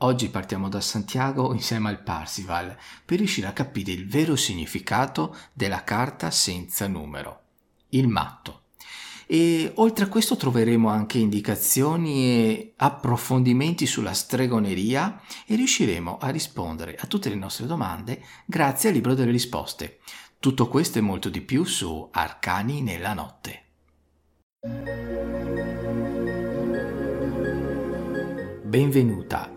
Oggi partiamo da Santiago insieme al Parsival per riuscire a capire il vero significato della carta senza numero, il matto. E oltre a questo troveremo anche indicazioni e approfondimenti sulla stregoneria e riusciremo a rispondere a tutte le nostre domande grazie al libro delle risposte. Tutto questo e molto di più su Arcani nella notte. Benvenuta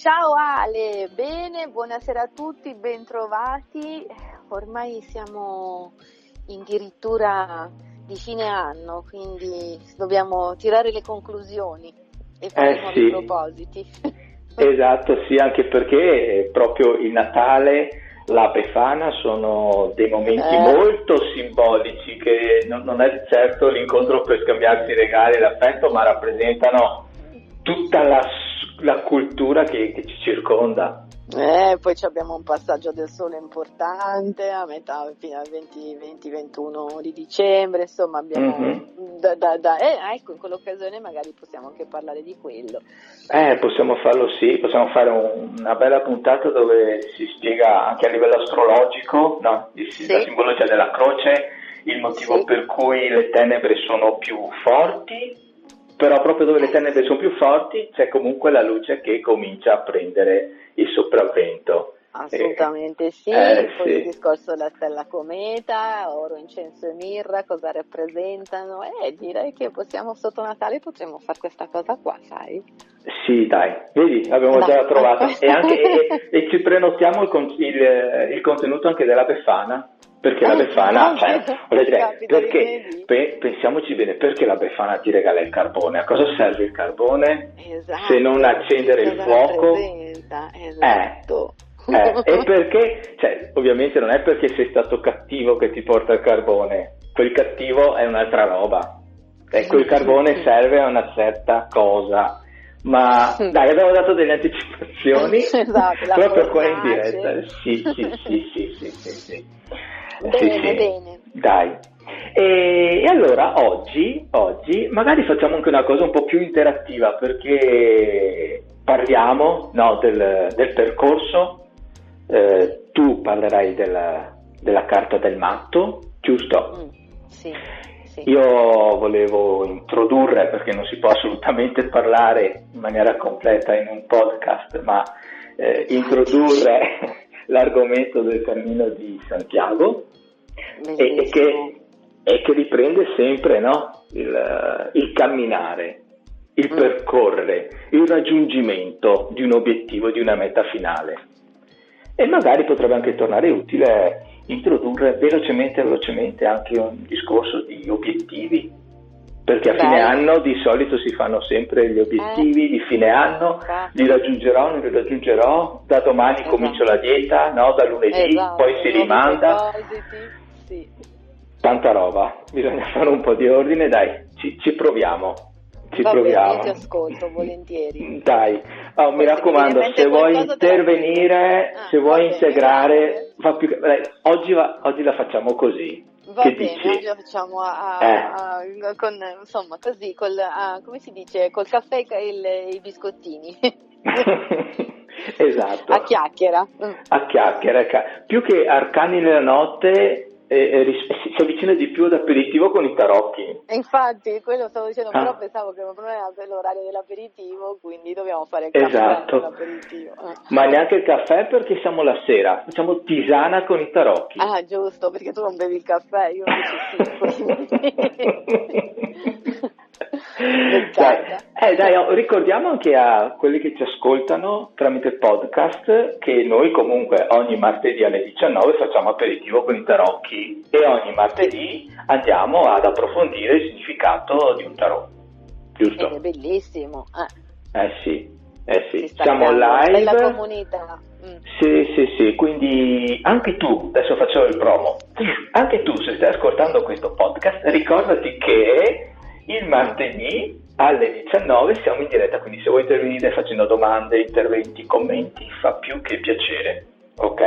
Ciao Ale, bene, buonasera a tutti, bentrovati. Ormai siamo addirittura di fine anno, quindi dobbiamo tirare le conclusioni e fare Eh, sì. propositi. Esatto, sì, anche perché proprio il Natale, la Befana sono dei momenti Eh. molto simbolici che non, non è certo l'incontro per scambiarsi i regali e l'affetto, ma rappresentano tutta la, la cultura che, che ci circonda. Eh, poi abbiamo un passaggio del sole importante a metà fino al 20-21 di dicembre, insomma abbiamo Mhm. da, da- da- eh, ecco, in quell'occasione magari possiamo anche parlare di quello. Eh, possiamo farlo sì, possiamo fare un- una bella puntata dove si spiega anche a livello astrologico no, il- Sì. la simbologia della croce, il motivo Sì. per cui le tenebre sono più forti, però proprio dove le tenebre sono più forti c'è comunque la luce che comincia a prendere il sopravvento. Assolutamente sì, Eh, poi sì. il discorso della stella cometa, oro, incenso e mirra, cosa rappresentano? Eh, direi che possiamo sotto Natale potremmo fare questa cosa qua, sai? Sì, dai, vedi, l'abbiamo Dai, già trovata. ecco. E, anche, e, e ci prenotiamo il, con- il- il contenuto anche della Befana. Perché la Eh, Befana, cioè, dire, perché, pe- pensiamoci bene, perché la Befana ti regala il carbone? A cosa serve il carbone? Esatto. Se non accendere il fuoco? Esatto. Eh, e perché, cioè, ovviamente non è perché sei stato cattivo che ti porta il carbone, quel cattivo è un'altra roba. E quel carbone serve a una certa cosa. Ma dai, abbiamo dato delle anticipazioni Esatto, proprio qua in diretta. Sì, sì, sì, sì, sì, sì, sì. Bene, Sì, sì. bene. Dai. E, e allora oggi, oggi magari facciamo anche una cosa un po' più interattiva perché parliamo no, del, del percorso. Eh, tu parlerai della, della carta del matto, giusto? Mm, sì, sì. Io volevo introdurre, perché non si può assolutamente parlare in maniera completa in un podcast, ma eh, introdurre l'argomento del cammino di Santiago e, e che, e che riprende sempre no? il, il camminare, il Mm. percorrere, il raggiungimento di un obiettivo, di una meta finale. E magari potrebbe anche tornare utile introdurre velocemente, velocemente anche un discorso di obiettivi, perché a fine Bello. anno di solito si fanno sempre gli obiettivi di fine anno, Infatti. li raggiungerò, non li raggiungerò, da domani Esatto. comincio la dieta, no? da lunedì, Esatto, poi si rimanda, propositi, sì. tanta roba, bisogna fare un po' di ordine, dai, ci, ci proviamo, ci Va bene, proviamo. io ti ascolto volentieri. Dai, oh, mi raccomando, se vuoi la intervenire. Ah, se vuoi bene, integrare, va più dai, oggi, va- oggi la facciamo così. Va che bene, dici? oggi lo facciamo a, a- Eh. a- con, insomma, così, col, come si dice, col caffè e i biscottini. esatto. a chiacchiera. A chiacchiere, ca- più che arcani nella notte, eh, ris- si avvicina di più ad aperitivo con i tarocchi. E infatti, quello stavo dicendo, Ah. però pensavo che non era per l'orario dell'aperitivo, quindi dobbiamo fare il caffè Esatto. Eh. Ma neanche il caffè perché siamo la sera, facciamo tisana con i tarocchi. Ah, giusto, perché tu non bevi il caffè, io invece sì. dai, Beccata. eh, dai, oh, ricordiamo anche a quelli che ci ascoltano tramite podcast che noi comunque ogni martedì alle 19 facciamo aperitivo con i tarocchi e ogni martedì andiamo ad approfondire il significato di un tarot. Ed è Giusto? bellissimo. eh. Eh sì. Eh sì, siamo live. Bella comunità. Mm. Sì, sì, sì, quindi anche tu, adesso faccio il promo, anche tu se stai ascoltando questo podcast, ricordati che il martedì alle 19 siamo in diretta, quindi se vuoi intervenire facendo domande, interventi, commenti, fa più che piacere. Ok?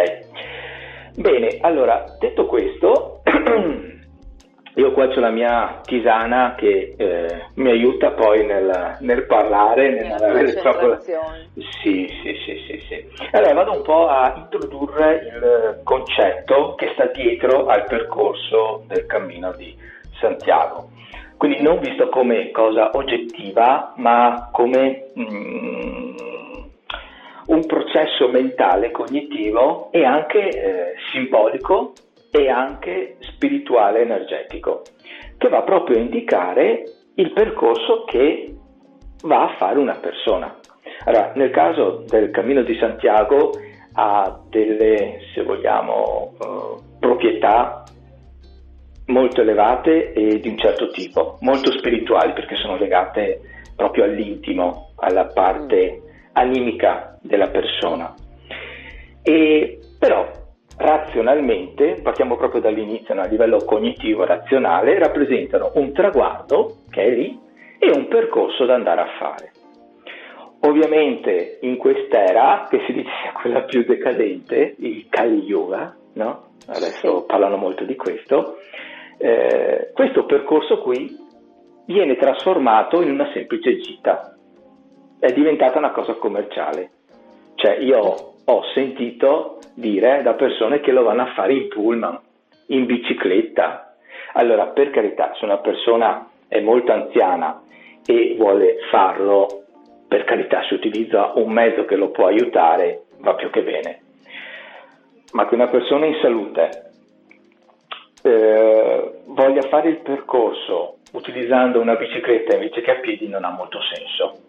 Bene, allora, detto questo, io qua ho la mia tisana che eh, mi aiuta poi nel, nel parlare, nel proprio... Sì, sì, sì, sì, sì. Allora vado un po' a introdurre il concetto che sta dietro al percorso del cammino di Santiago. Quindi non visto come cosa oggettiva, ma come mm, un processo mentale, cognitivo e anche eh, simbolico e anche spirituale energetico, che va proprio a indicare il percorso che va a fare una persona. Allora, nel caso del Cammino di Santiago ha delle, se vogliamo, uh, proprietà molto elevate e di un certo tipo, molto spirituali perché sono legate proprio all'intimo, alla parte animica della persona. E però razionalmente, partiamo proprio dall'inizio a livello cognitivo, razionale, rappresentano un traguardo che è lì e un percorso da andare a fare. Ovviamente in quest'era, che si dice sia quella più decadente, il Kali Yoga, no? adesso parlano molto di questo, eh, questo percorso qui viene trasformato in una semplice gita, è diventata una cosa commerciale. Cioè io ho sentito dire da persone che lo vanno a fare in pullman, in bicicletta. Allora, per carità, se una persona è molto anziana e vuole farlo, per carità, si utilizza un mezzo che lo può aiutare, va più che bene. Ma che una persona in salute eh, voglia fare il percorso utilizzando una bicicletta invece che a piedi non ha molto senso.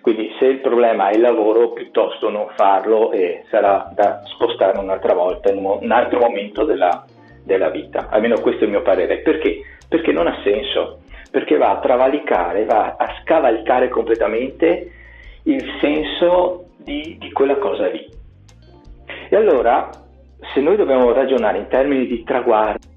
Quindi se il problema è il lavoro, piuttosto non farlo e sarà da spostare un'altra volta in un altro momento della, della vita. Almeno questo è il mio parere. Perché? Perché non ha senso, perché va a travalicare, va a scavalcare completamente il senso di, di quella cosa lì. E allora se noi dobbiamo ragionare in termini di traguardi,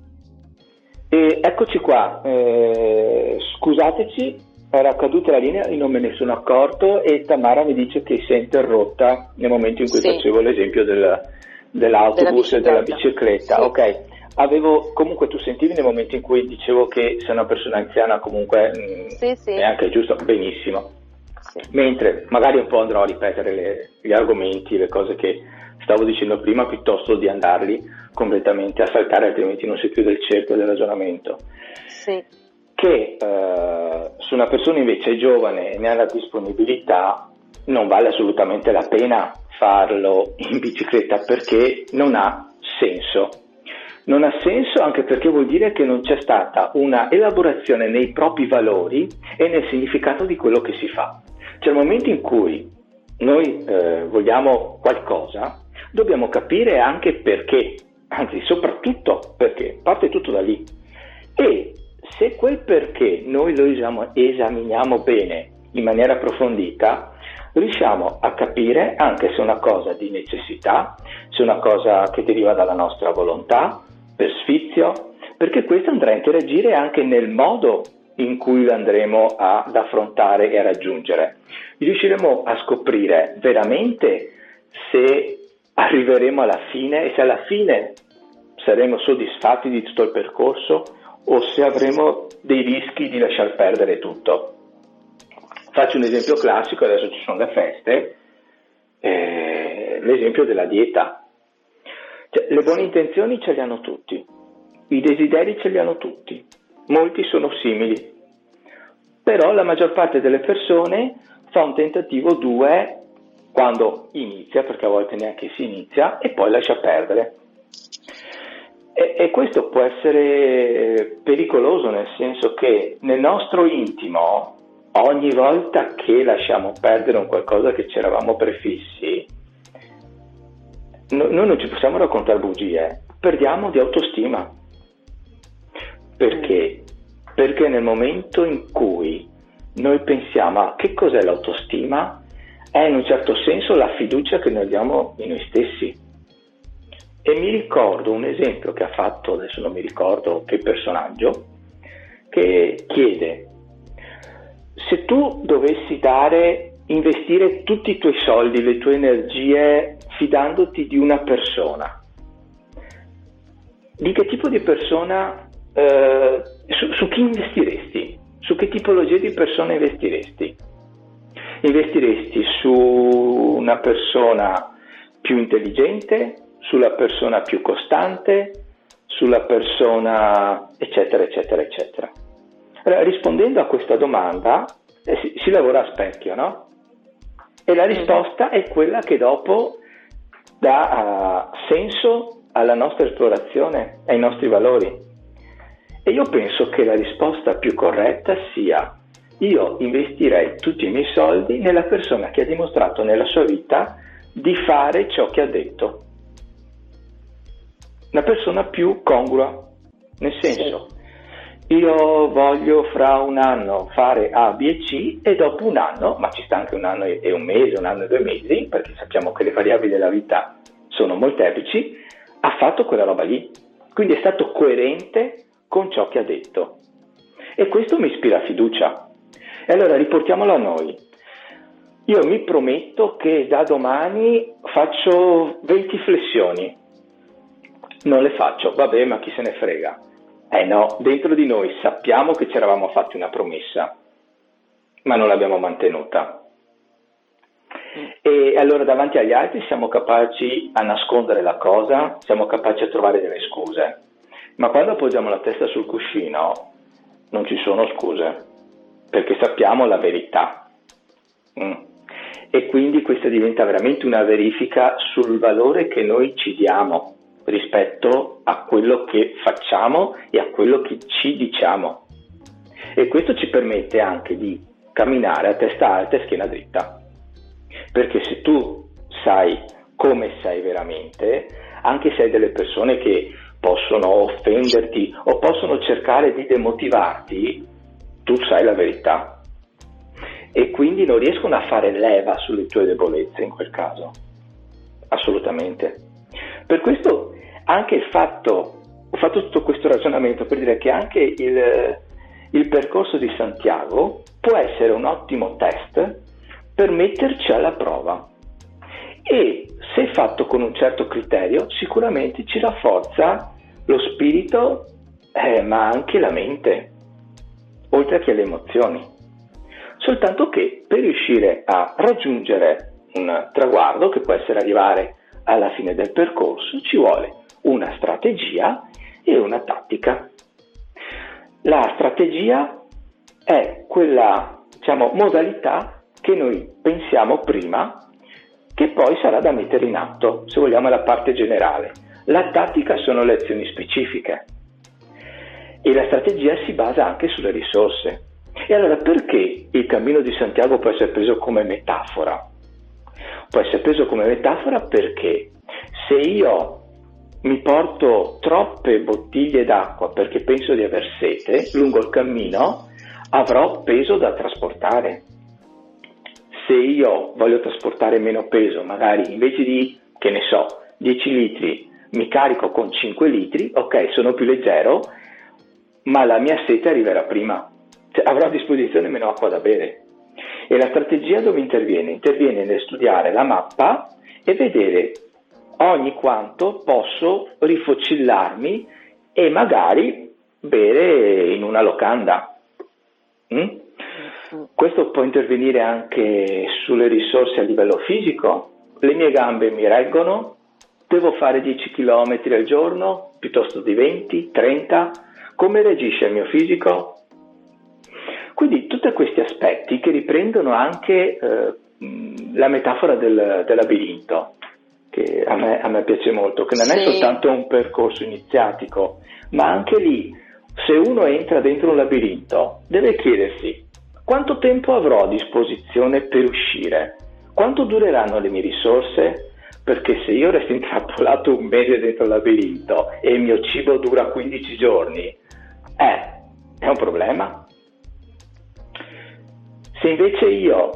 e eccoci qua, eh, scusateci, era caduta la linea, io non me ne sono accorto e Tamara mi dice che si è interrotta nel momento in cui sì. facevo l'esempio del, dell'autobus e della bicicletta. Sì. Ok, avevo, comunque tu sentivi nel momento in cui dicevo che sei una persona anziana comunque mh, mm, sì, sì. è anche giusto, benissimo. Mentre magari un po' andrò a ripetere le, gli argomenti, le cose che stavo dicendo prima, piuttosto di andarli completamente a saltare, altrimenti non si chiude il cerchio del ragionamento. Sì. Che eh, se una persona invece è giovane e ne ha la disponibilità, non vale assolutamente la pena farlo in bicicletta perché non ha senso. Non ha senso anche perché vuol dire che non c'è stata una elaborazione nei propri valori e nel significato di quello che si fa. C'è il momento in cui noi eh, vogliamo qualcosa, dobbiamo capire anche perché, anzi soprattutto perché, parte tutto da lì. E se quel perché noi lo esaminiamo bene, in maniera approfondita, riusciamo a capire anche se è una cosa di necessità, se è una cosa che deriva dalla nostra volontà, per sfizio, perché questo andrà a interagire anche nel modo in cui andremo ad affrontare e a raggiungere. Riusciremo a scoprire veramente se arriveremo alla fine e se alla fine saremo soddisfatti di tutto il percorso o se avremo dei rischi di lasciar perdere tutto. Faccio un esempio classico, adesso ci sono le feste, eh, l'esempio della dieta. Cioè, le buone intenzioni ce le hanno tutti, i desideri ce li hanno tutti, molti sono simili, però la maggior parte delle persone fa un tentativo due quando inizia, perché a volte neanche si inizia, e poi lascia perdere. E, e, questo può essere pericoloso nel senso che nel nostro intimo, ogni volta che lasciamo perdere un qualcosa che ci eravamo prefissi, no, noi non ci possiamo raccontare bugie, perdiamo di autostima. Perché? Perché nel momento in cui noi pensiamo a che cos'è l'autostima, è in un certo senso la fiducia che noi diamo in noi stessi. E mi ricordo un esempio che ha fatto, adesso non mi ricordo che personaggio, che chiede, se tu dovessi dare, investire tutti i tuoi soldi, le tue energie fidandoti di una persona, di che tipo di persona, eh, su, su chi investiresti? Su che tipologia di persona investiresti? Investiresti su una persona più intelligente, sulla persona più costante, sulla persona eccetera eccetera eccetera. Allora, rispondendo a questa domanda eh, si, si, lavora a specchio, no? E la risposta è quella che dopo dà uh, senso alla nostra esplorazione, ai nostri valori. E io penso che la risposta più corretta sia io investirei tutti i miei soldi nella persona che ha dimostrato nella sua vita di fare ciò che ha detto. Una persona più congrua, nel senso, io voglio fra un anno fare A, B e C e dopo un anno, ma ci sta anche un anno e un mese, un anno e due mesi, perché sappiamo che le variabili della vita sono molteplici, ha fatto quella roba lì. Quindi è stato coerente con ciò che ha detto. E questo mi ispira fiducia. E allora riportiamolo a noi. Io mi prometto che da domani faccio 20 flessioni. Non le faccio, vabbè, ma chi se ne frega. Eh no, dentro di noi sappiamo che ci eravamo fatti una promessa, ma non l'abbiamo mantenuta. E allora davanti agli altri siamo capaci a nascondere la cosa, siamo capaci a trovare delle scuse. Ma quando appoggiamo la testa sul cuscino non ci sono scuse perché sappiamo la verità. Mm. E quindi questa diventa veramente una verifica sul valore che noi ci diamo rispetto a quello che facciamo e a quello che ci diciamo. E questo ci permette anche di camminare a testa alta e schiena dritta. Perché se tu sai come sei veramente, anche se hai delle persone che possono offenderti o possono cercare di demotivarti, tu sai la verità e quindi non riescono a fare leva sulle tue debolezze in quel caso. Assolutamente. Per questo anche il fatto, ho fatto tutto questo ragionamento per dire che anche il, il percorso di Santiago può essere un ottimo test per metterci alla prova e se fatto con un certo criterio sicuramente ci rafforza lo spirito eh, ma anche la mente oltre che le emozioni. Soltanto che per riuscire a raggiungere un traguardo, che può essere arrivare alla fine del percorso, ci vuole una strategia e una tattica. La strategia è quella diciamo, modalità che noi pensiamo prima che poi sarà da mettere in atto, se vogliamo la parte generale. La tattica sono le azioni specifiche e la strategia si basa anche sulle risorse. E allora perché il cammino di Santiago può essere preso come metafora? Può essere preso come metafora perché se io mi porto troppe bottiglie d'acqua perché penso di aver sete lungo il cammino, avrò peso da trasportare. Se io voglio trasportare meno peso, magari invece di, che ne so, 10 litri, mi carico con 5 litri, ok, sono più leggero ma la mia sete arriverà prima, cioè, avrò a disposizione meno acqua da bere. E la strategia dove interviene? Interviene nel studiare la mappa e vedere ogni quanto posso rifocillarmi e magari bere in una locanda. Mm? Questo può intervenire anche sulle risorse a livello fisico. Le mie gambe mi reggono, devo fare 10 km al giorno piuttosto di 20, 30, come reagisce il mio fisico? Quindi tutti questi aspetti che riprendono anche eh, la metafora del, del, labirinto, che a me, a me, piace molto, che non è soltanto un percorso iniziatico, ma anche lì, se uno entra dentro un labirinto, deve chiedersi quanto tempo avrò a disposizione per uscire, quanto dureranno le mie risorse, perché se io resto intrappolato un mese dentro il labirinto e il mio cibo dura 15 giorni, eh, è un problema. Se invece io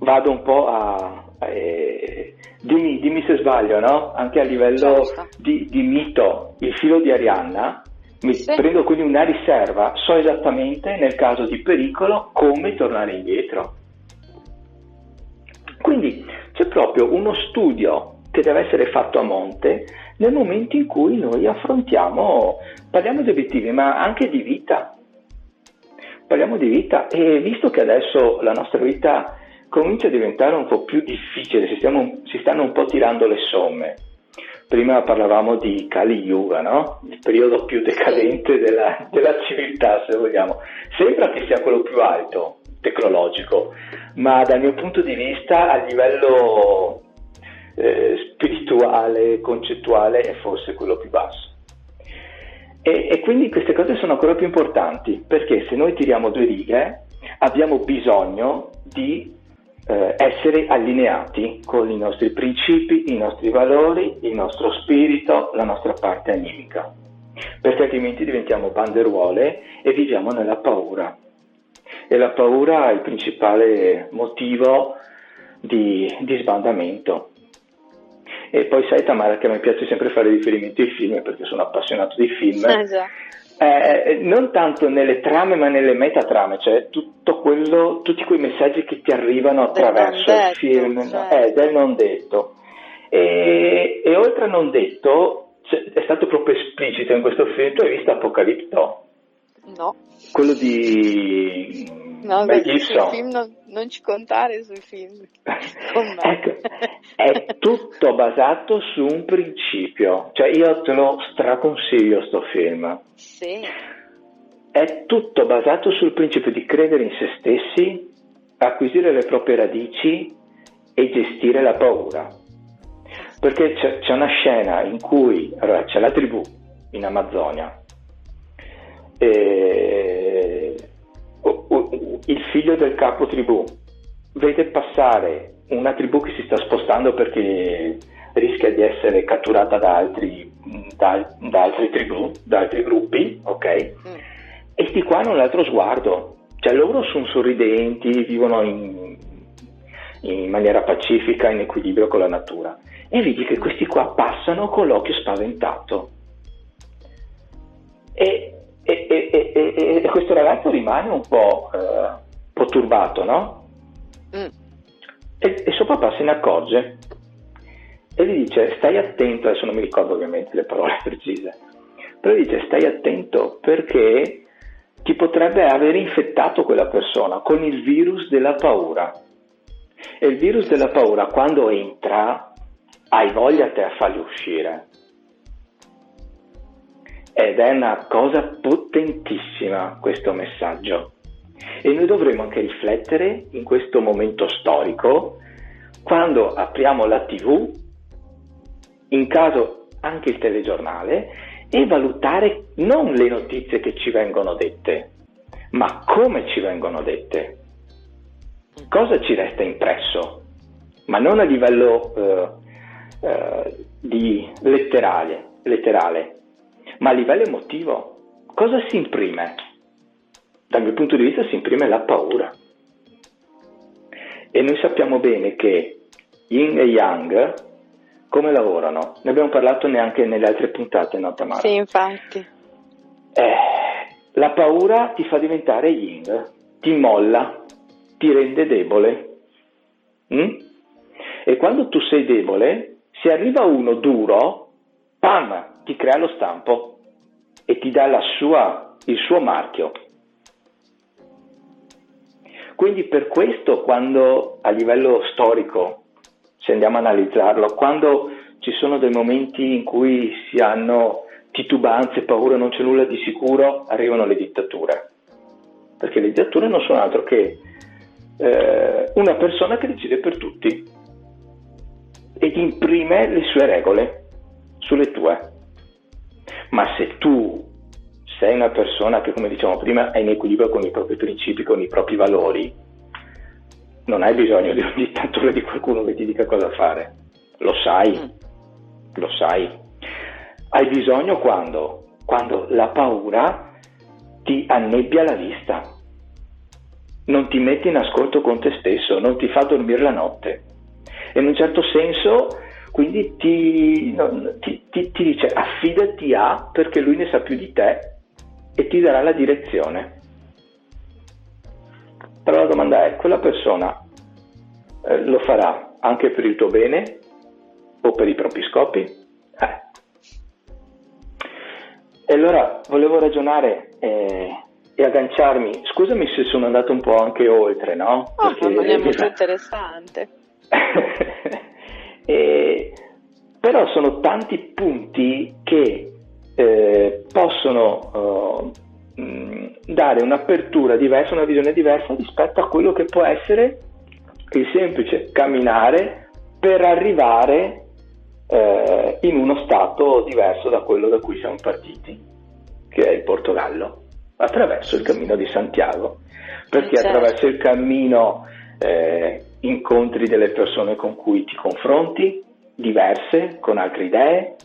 vado un po' a... Eh, dimmi, dimmi, se sbaglio, no? Anche a livello certo. di, di, mito, il filo di Arianna, mi sì. prendo quindi una riserva, so esattamente nel caso di pericolo come tornare indietro. Quindi c'è proprio uno studio che deve essere fatto a monte nel momento in cui noi affrontiamo, parliamo di obiettivi, ma anche di vita. Parliamo di vita e visto che adesso la nostra vita comincia a diventare un po' più difficile, si, stiamo, si stanno un po' tirando le somme. Prima parlavamo di Kali Yuga, no? il periodo più decadente della, della civiltà, se vogliamo. Sembra che sia quello più alto, tecnologico, ma dal mio punto di vista a livello eh, spirituale, concettuale è forse quello più basso. E, e, quindi queste cose sono ancora più importanti perché se noi tiriamo due righe abbiamo bisogno di eh, essere allineati con i nostri principi, i nostri valori, il nostro spirito, la nostra parte animica, perché altrimenti diventiamo banderuole e viviamo nella paura. E la paura è il principale motivo di, di sbandamento. E poi sai Tamara che a me piace sempre fare riferimento ai film perché sono appassionato di film. Eh, non tanto nelle trame ma nelle metatrame, cioè quello, tutti quei messaggi che ti arrivano attraverso detto, il film, certo. eh, del non detto. E, e oltre a non detto, è stato proprio esplicito in questo film, tu hai visto Apocalipto? No. Quello di No, Gibson. Film non, non, ci contare sui film. ecco, è tutto basato su un principio. Cioè io te lo straconsiglio sto film. Sì. È tutto basato sul principio di credere in se stessi, acquisire le proprie radici e gestire la paura. Perché c'è, c'è una scena in cui allora, c'è la tribù in Amazzonia e il figlio del capo tribù vede passare una tribù che si sta spostando perché rischia di essere catturata da altri, da, da altri tribù, da altri gruppi, ok? Mm. E di qua hanno un altro sguardo, cioè loro sono sorridenti, vivono in, in maniera pacifica, in equilibrio con la natura. E vedi che questi qua passano con l'occhio spaventato. E e, e, e, e, questo ragazzo rimane un po', eh, turbato, no? Mm. E, suo papà se ne accorge e gli dice stai attento, adesso non mi ricordo ovviamente le parole precise, però gli dice stai attento perché ti potrebbe aver infettato quella persona con il virus della paura. E il virus della paura quando entra hai voglia te a farli uscire ed è una cosa potentissima questo messaggio. E noi dovremo anche riflettere in questo momento storico quando apriamo la tv, in caso anche il telegiornale, e valutare non le notizie che ci vengono dette, ma come ci vengono dette. Cosa ci resta impresso, ma non a livello eh, eh, di letterale, letterale, ma a livello emotivo, cosa si imprime? Dal mio punto di vista si imprime la paura. E noi sappiamo bene che Yin e Yang come lavorano? Ne abbiamo parlato neanche nelle altre puntate, no Tamara? Sì, infatti. Eh, la paura ti fa diventare Yin, ti molla, ti rende debole. Mm? E quando tu sei debole, se arriva uno duro, pam, ti crea lo stampo e ti dà sua, il suo marchio. Quindi per questo quando a livello storico, se andiamo a analizzarlo, quando ci sono dei momenti in cui si hanno titubanze, paura, non c'è nulla di sicuro, arrivano le dittature. Perché le dittature non sono altro che eh, una persona che decide per tutti ed imprime le sue regole sulle tue. Ma se tu sei una persona che, come dicevamo prima, è in equilibrio con i propri principi, con i propri valori, non hai bisogno di un dittatore di qualcuno che ti dica cosa fare. Lo sai, mm. lo sai. Hai bisogno quando? Quando la paura ti annebbia la vista. non ti mette in ascolto con te stesso, non ti fa dormire la notte. E in un certo senso, quindi ti, no, ti, ti, ti dice affidati a perché lui ne sa più di te e ti darà la direzione. Però la domanda è, quella persona eh, lo farà anche per il tuo bene o per i propri scopi? Eh. E allora volevo ragionare eh, e agganciarmi, scusami se sono andato un po' anche oltre, no? Oh, Perché, ma è molto interessante. e, però sono tanti punti che eh, possono mh, dare un'apertura diversa, una visione diversa rispetto a quello che può essere il semplice camminare per arrivare eh, in uno stato diverso da quello da cui siamo partiti, che è il Portogallo, attraverso il cammino di Santiago, perché certo. attraverso il cammino eh, incontri delle persone con cui ti confronti, diverse, con altre idee,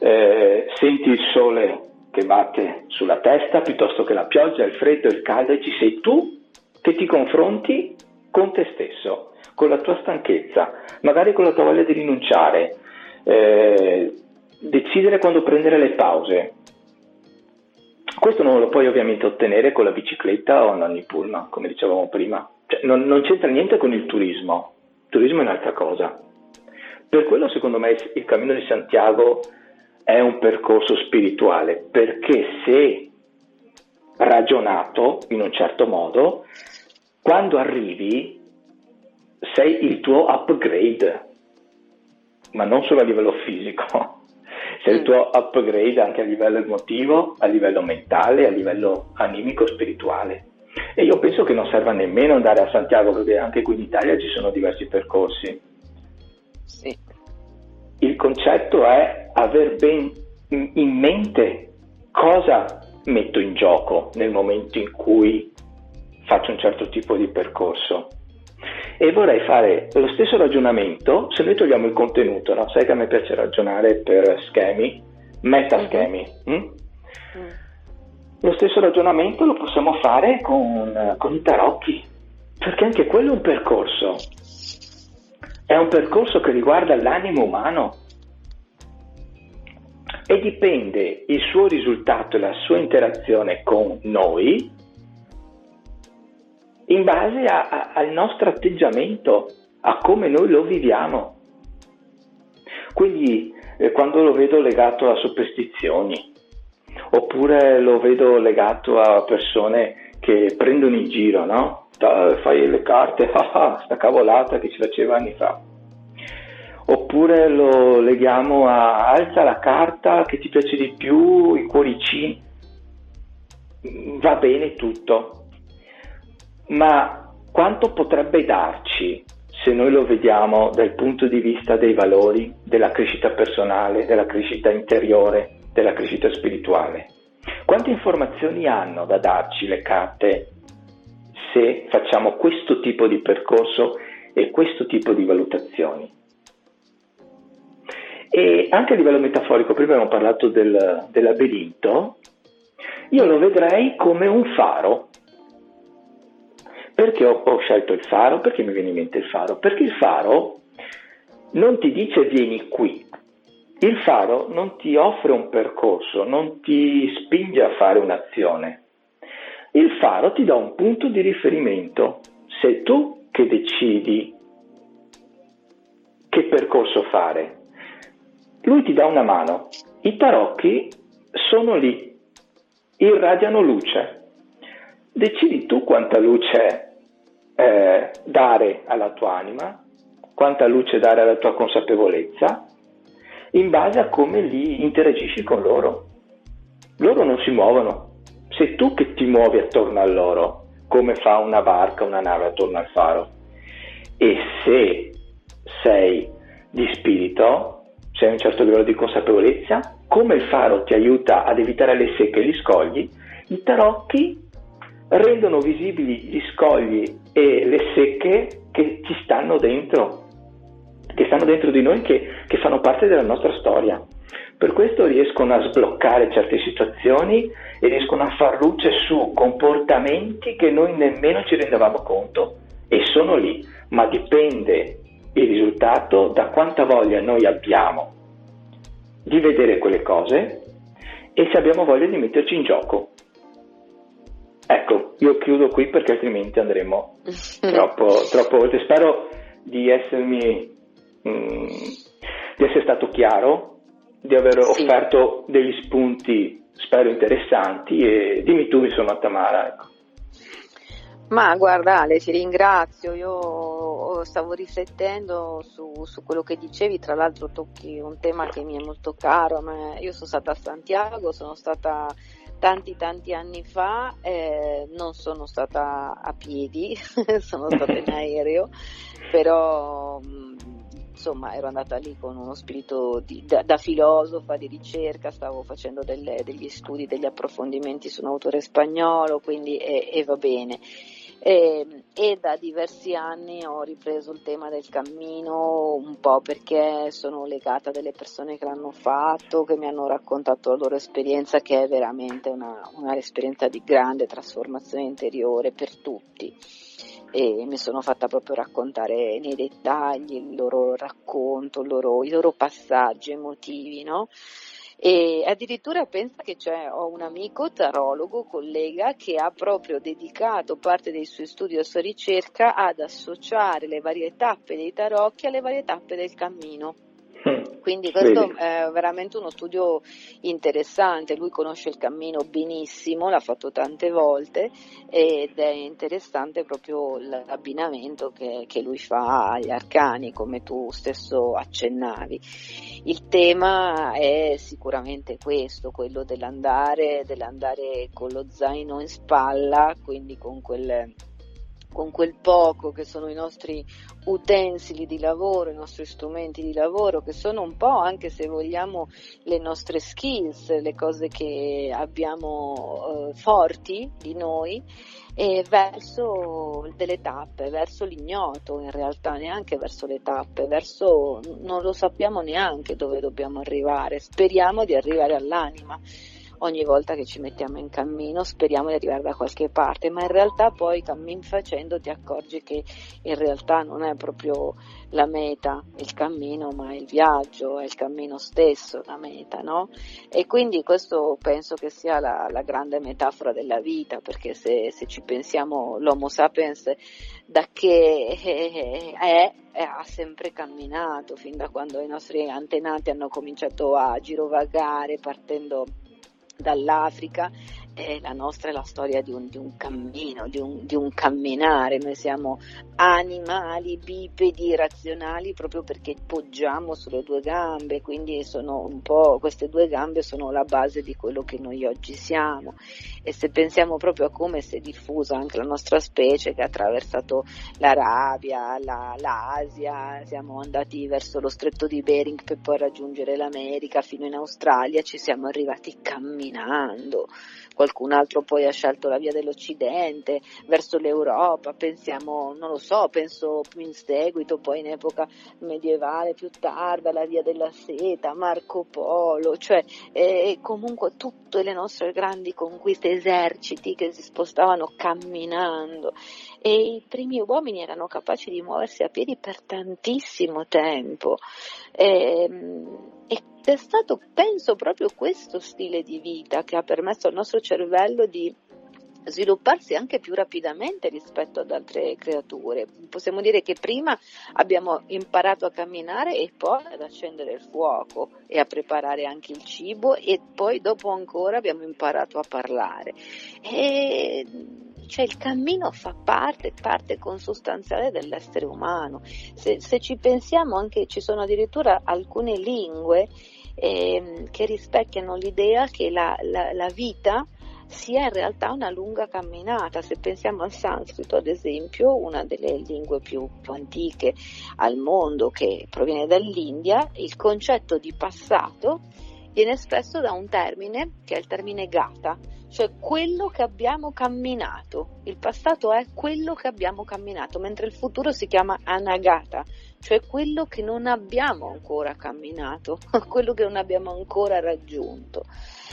eh, senti il sole che batte sulla testa piuttosto che la pioggia, il freddo, il caldo e ci sei tu che ti confronti con te stesso, con la tua stanchezza, magari con la tua voglia di rinunciare, eh, decidere quando prendere le pause. Questo non lo puoi ovviamente ottenere con la bicicletta o andando in pullman, come dicevamo prima. Cioè, non, non c'entra niente con il turismo, il turismo è un'altra cosa. Per quello secondo me il Cammino di Santiago è un percorso spirituale, perché se ragionato in un certo modo, quando arrivi sei il tuo upgrade, ma non solo a livello fisico, sei il mm. tuo upgrade anche a livello emotivo, a livello mentale, a livello animico, spirituale. E io penso che non serva nemmeno andare a Santiago, perché anche qui in Italia ci sono diversi percorsi. Sì. Il concetto è aver ben in mente cosa metto in gioco nel momento in cui faccio un certo tipo di percorso e vorrei fare lo stesso ragionamento se noi togliamo il contenuto, no? sai che a me piace ragionare per schemi, metaschemi. Mm-hmm. Mm? Mm. Lo stesso ragionamento lo possiamo fare con, con i tarocchi, perché anche quello è un percorso, è un percorso che riguarda l'animo umano e dipende il suo risultato e la sua interazione con noi in base a, a, al nostro atteggiamento, a come noi lo viviamo. Quindi eh, quando lo vedo legato a superstizioni, oppure lo vedo legato a persone che prendono in giro, no? Fai le carte, ah, sta cavolata che ci faceva anni fa. Oppure lo leghiamo a alza la carta che ti piace di più, i cuoricini. Va bene tutto, ma quanto potrebbe darci se noi lo vediamo dal punto di vista dei valori, della crescita personale, della crescita interiore, della crescita spirituale? Quante informazioni hanno da darci le carte se facciamo questo tipo di percorso e questo tipo di valutazioni? E anche a livello metaforico, prima abbiamo parlato del, del labirinto, io lo vedrei come un faro perché ho, ho scelto il faro? Perché mi viene in mente il faro? Perché il faro non ti dice vieni qui, il faro non ti offre un percorso, non ti spinge a fare un'azione. Il faro ti dà un punto di riferimento. Sei tu che decidi che percorso fare. Lui ti dà una mano. I tarocchi sono lì, irradiano luce. Decidi tu quanta luce eh, dare alla tua anima, quanta luce dare alla tua consapevolezza, in base a come li interagisci con loro. Loro non si muovono, sei tu che ti muovi attorno a loro, come fa una barca, una nave attorno al faro. E se sei di spirito, se hai un certo livello di consapevolezza, come il faro ti aiuta ad evitare le secche e gli scogli, i tarocchi rendono visibili gli scogli e le secche che ci stanno dentro, che stanno dentro di noi, che, che fanno parte della nostra storia. Per questo riescono a sbloccare certe situazioni e riescono a far luce su comportamenti che noi nemmeno ci rendevamo conto e sono lì, ma dipende il risultato da quanta voglia noi abbiamo di vedere quelle cose e se abbiamo voglia di metterci in gioco. Ecco, io chiudo qui perché altrimenti andremo troppo, troppo oltre. Spero di essermi mm, di essere stato chiaro, di aver sì. offerto degli spunti spero interessanti e dimmi tu insomma Tamara. Ecco. Ma guarda Ale, ti ringrazio, io stavo riflettendo su, su, quello che dicevi, tra l'altro tocchi un tema che mi è molto caro, io sono stata a Santiago, sono stata tanti tanti anni fa, eh, non sono stata a piedi, sono stata in aereo, però insomma ero andata lì con uno spirito di, da, da, filosofa di ricerca, stavo facendo delle, degli studi, degli approfondimenti su un autore spagnolo, quindi e, e va bene. E, e, da diversi anni ho ripreso il tema del cammino un po' perché sono legata a delle persone che l'hanno fatto, che mi hanno raccontato la loro esperienza che è veramente una, una esperienza di grande trasformazione interiore per tutti e mi sono fatta proprio raccontare nei dettagli il loro racconto, il loro, i loro passaggi emotivi, no? E addirittura pensa che ho un amico tarologo, collega, che ha proprio dedicato parte dei suoi studi a sua ricerca ad associare le varie tappe dei tarocchi alle varie tappe del cammino. Mm. Quindi questo è veramente uno studio interessante, lui conosce il cammino benissimo, l'ha fatto tante volte ed è interessante proprio l'abbinamento che, che lui fa agli arcani, come tu stesso accennavi. Il tema è sicuramente questo, quello dell'andare, dell'andare con lo zaino in spalla, quindi con quel con quel poco che sono i nostri utensili di lavoro, i nostri strumenti di lavoro, che sono un po' anche se vogliamo le nostre skills, le cose che abbiamo eh, forti di noi, e verso delle tappe, verso l'ignoto in realtà, neanche verso le tappe, verso non lo sappiamo neanche dove dobbiamo arrivare, speriamo di arrivare all'anima ogni volta che ci mettiamo in cammino speriamo di arrivare da qualche parte, ma in realtà poi cammin facendo ti accorgi che in realtà non è proprio la meta, il cammino, ma è il viaggio, è il cammino stesso la meta, no? E quindi questo penso che sia la, la grande metafora della vita, perché se, se, ci pensiamo l'Homo sapiens da che è, è, ha sempre camminato, fin da quando i nostri antenati hanno cominciato a girovagare partendo dall'Africa eh, la nostra è la storia di un, di un cammino, di un, di un, camminare, noi siamo animali bipedi razionali proprio perché poggiamo sulle due gambe, quindi sono un po', queste due gambe sono la base di quello che noi oggi siamo. E se pensiamo proprio a come si è diffusa anche la nostra specie che ha attraversato l'Arabia, la, l'Asia, siamo andati verso lo stretto di Bering per poi raggiungere l'America fino in Australia, ci siamo arrivati camminando qualcun altro poi ha scelto la via dell'Occidente, verso l'Europa, pensiamo, non lo so, penso più in seguito, poi in epoca medievale, più tarda, la via della seta, Marco Polo, cioè eh, comunque tutte le nostre grandi conquiste, eserciti che si spostavano camminando e i primi uomini erano capaci di muoversi a piedi per tantissimo tempo. E, ehm, ed è stato, penso, proprio questo stile di vita che ha permesso al nostro cervello di svilupparsi anche più rapidamente rispetto ad altre creature. Possiamo dire che prima abbiamo imparato a camminare e poi ad accendere il fuoco e a preparare anche il cibo e poi dopo ancora abbiamo imparato a parlare. E cioè il cammino fa parte, parte consustanziale dell'essere umano. Se, se ci pensiamo anche ci sono addirittura alcune lingue eh, che rispecchiano l'idea che la, la, la vita sia in realtà una lunga camminata. Se pensiamo al sanscrito, ad esempio, una delle lingue più, più, antiche al mondo che proviene dall'India, il concetto di passato viene espresso da un termine che è il termine gata, cioè quello che abbiamo camminato. Il passato è quello che abbiamo camminato, mentre il futuro si chiama anagata, cioè quello che non abbiamo ancora camminato, quello che non abbiamo ancora raggiunto.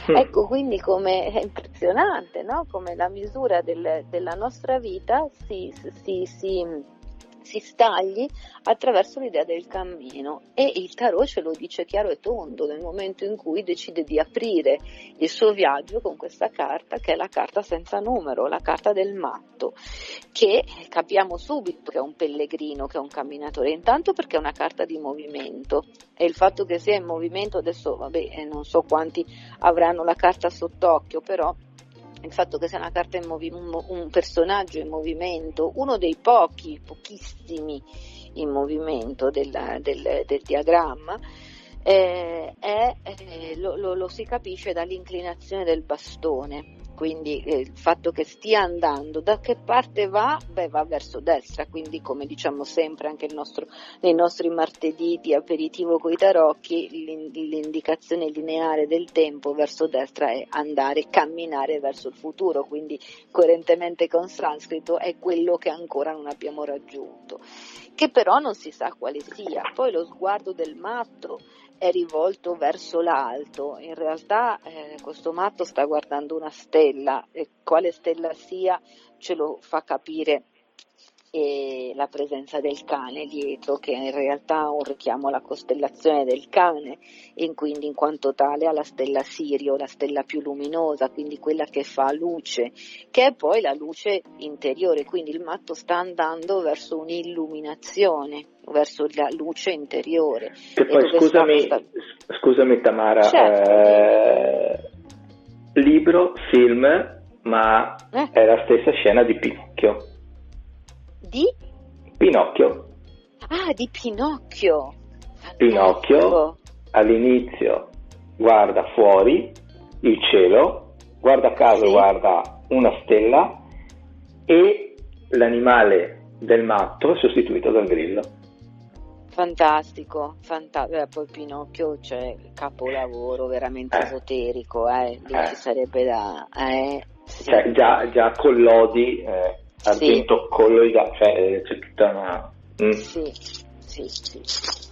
Mm. Ecco quindi come è impressionante, no? come la misura del, della nostra vita si, si, si si stagli attraverso l'idea del cammino. E il tarot ce lo dice chiaro e tondo nel momento in cui decide di aprire il suo viaggio con questa carta che è la carta senza numero, la carta del matto, che capiamo subito che è un pellegrino, che è un camminatore, intanto perché è una carta di movimento. E il fatto che sia in movimento adesso, vabbè, eh, non so quanti avranno la carta sott'occhio, però il fatto che sia una carta in movimento, un personaggio in movimento, uno dei pochi, pochissimi in movimento del, del, del diagramma, eh, è, eh, lo, lo, lo si capisce dall'inclinazione del bastone quindi eh, il fatto che stia andando, da che parte va? Beh, va verso destra, quindi come diciamo sempre anche nostro, nei nostri martedì di aperitivo con i tarocchi, l'indicazione lineare del tempo verso destra è andare, camminare verso il futuro, quindi coerentemente con sanscrito è quello che ancora non abbiamo raggiunto, che però non si sa quale sia. Poi lo sguardo del matto è rivolto verso l'alto, in realtà eh, questo matto sta guardando una stella e quale stella sia ce lo fa capire e la presenza del cane dietro, che in realtà un richiamo alla costellazione del cane e quindi in quanto tale alla stella Sirio, la stella più luminosa, quindi quella che fa luce, che è poi la luce interiore, quindi il matto sta andando verso un'illuminazione, verso la luce interiore. Che poi scusami, sta... scusami Tamara, certo. eh, libro, film, ma eh? è la stessa scena di Pinocchio. Di? Pinocchio. Ah, di Pinocchio. Pinocchio all'inizio guarda fuori il cielo, guarda a caso sì. guarda una stella e l'animale del matto è sostituito dal grillo. Fantastico, fantastico. poi Pinocchio c'è cioè, capolavoro veramente eh. esoterico, eh. lì eh. ci sarebbe da... Eh, sì. cioè, già, già Collodi eh, argento sì. colloidato, cioè eh, c'è tutta una... Mm. Sì, sì, sì.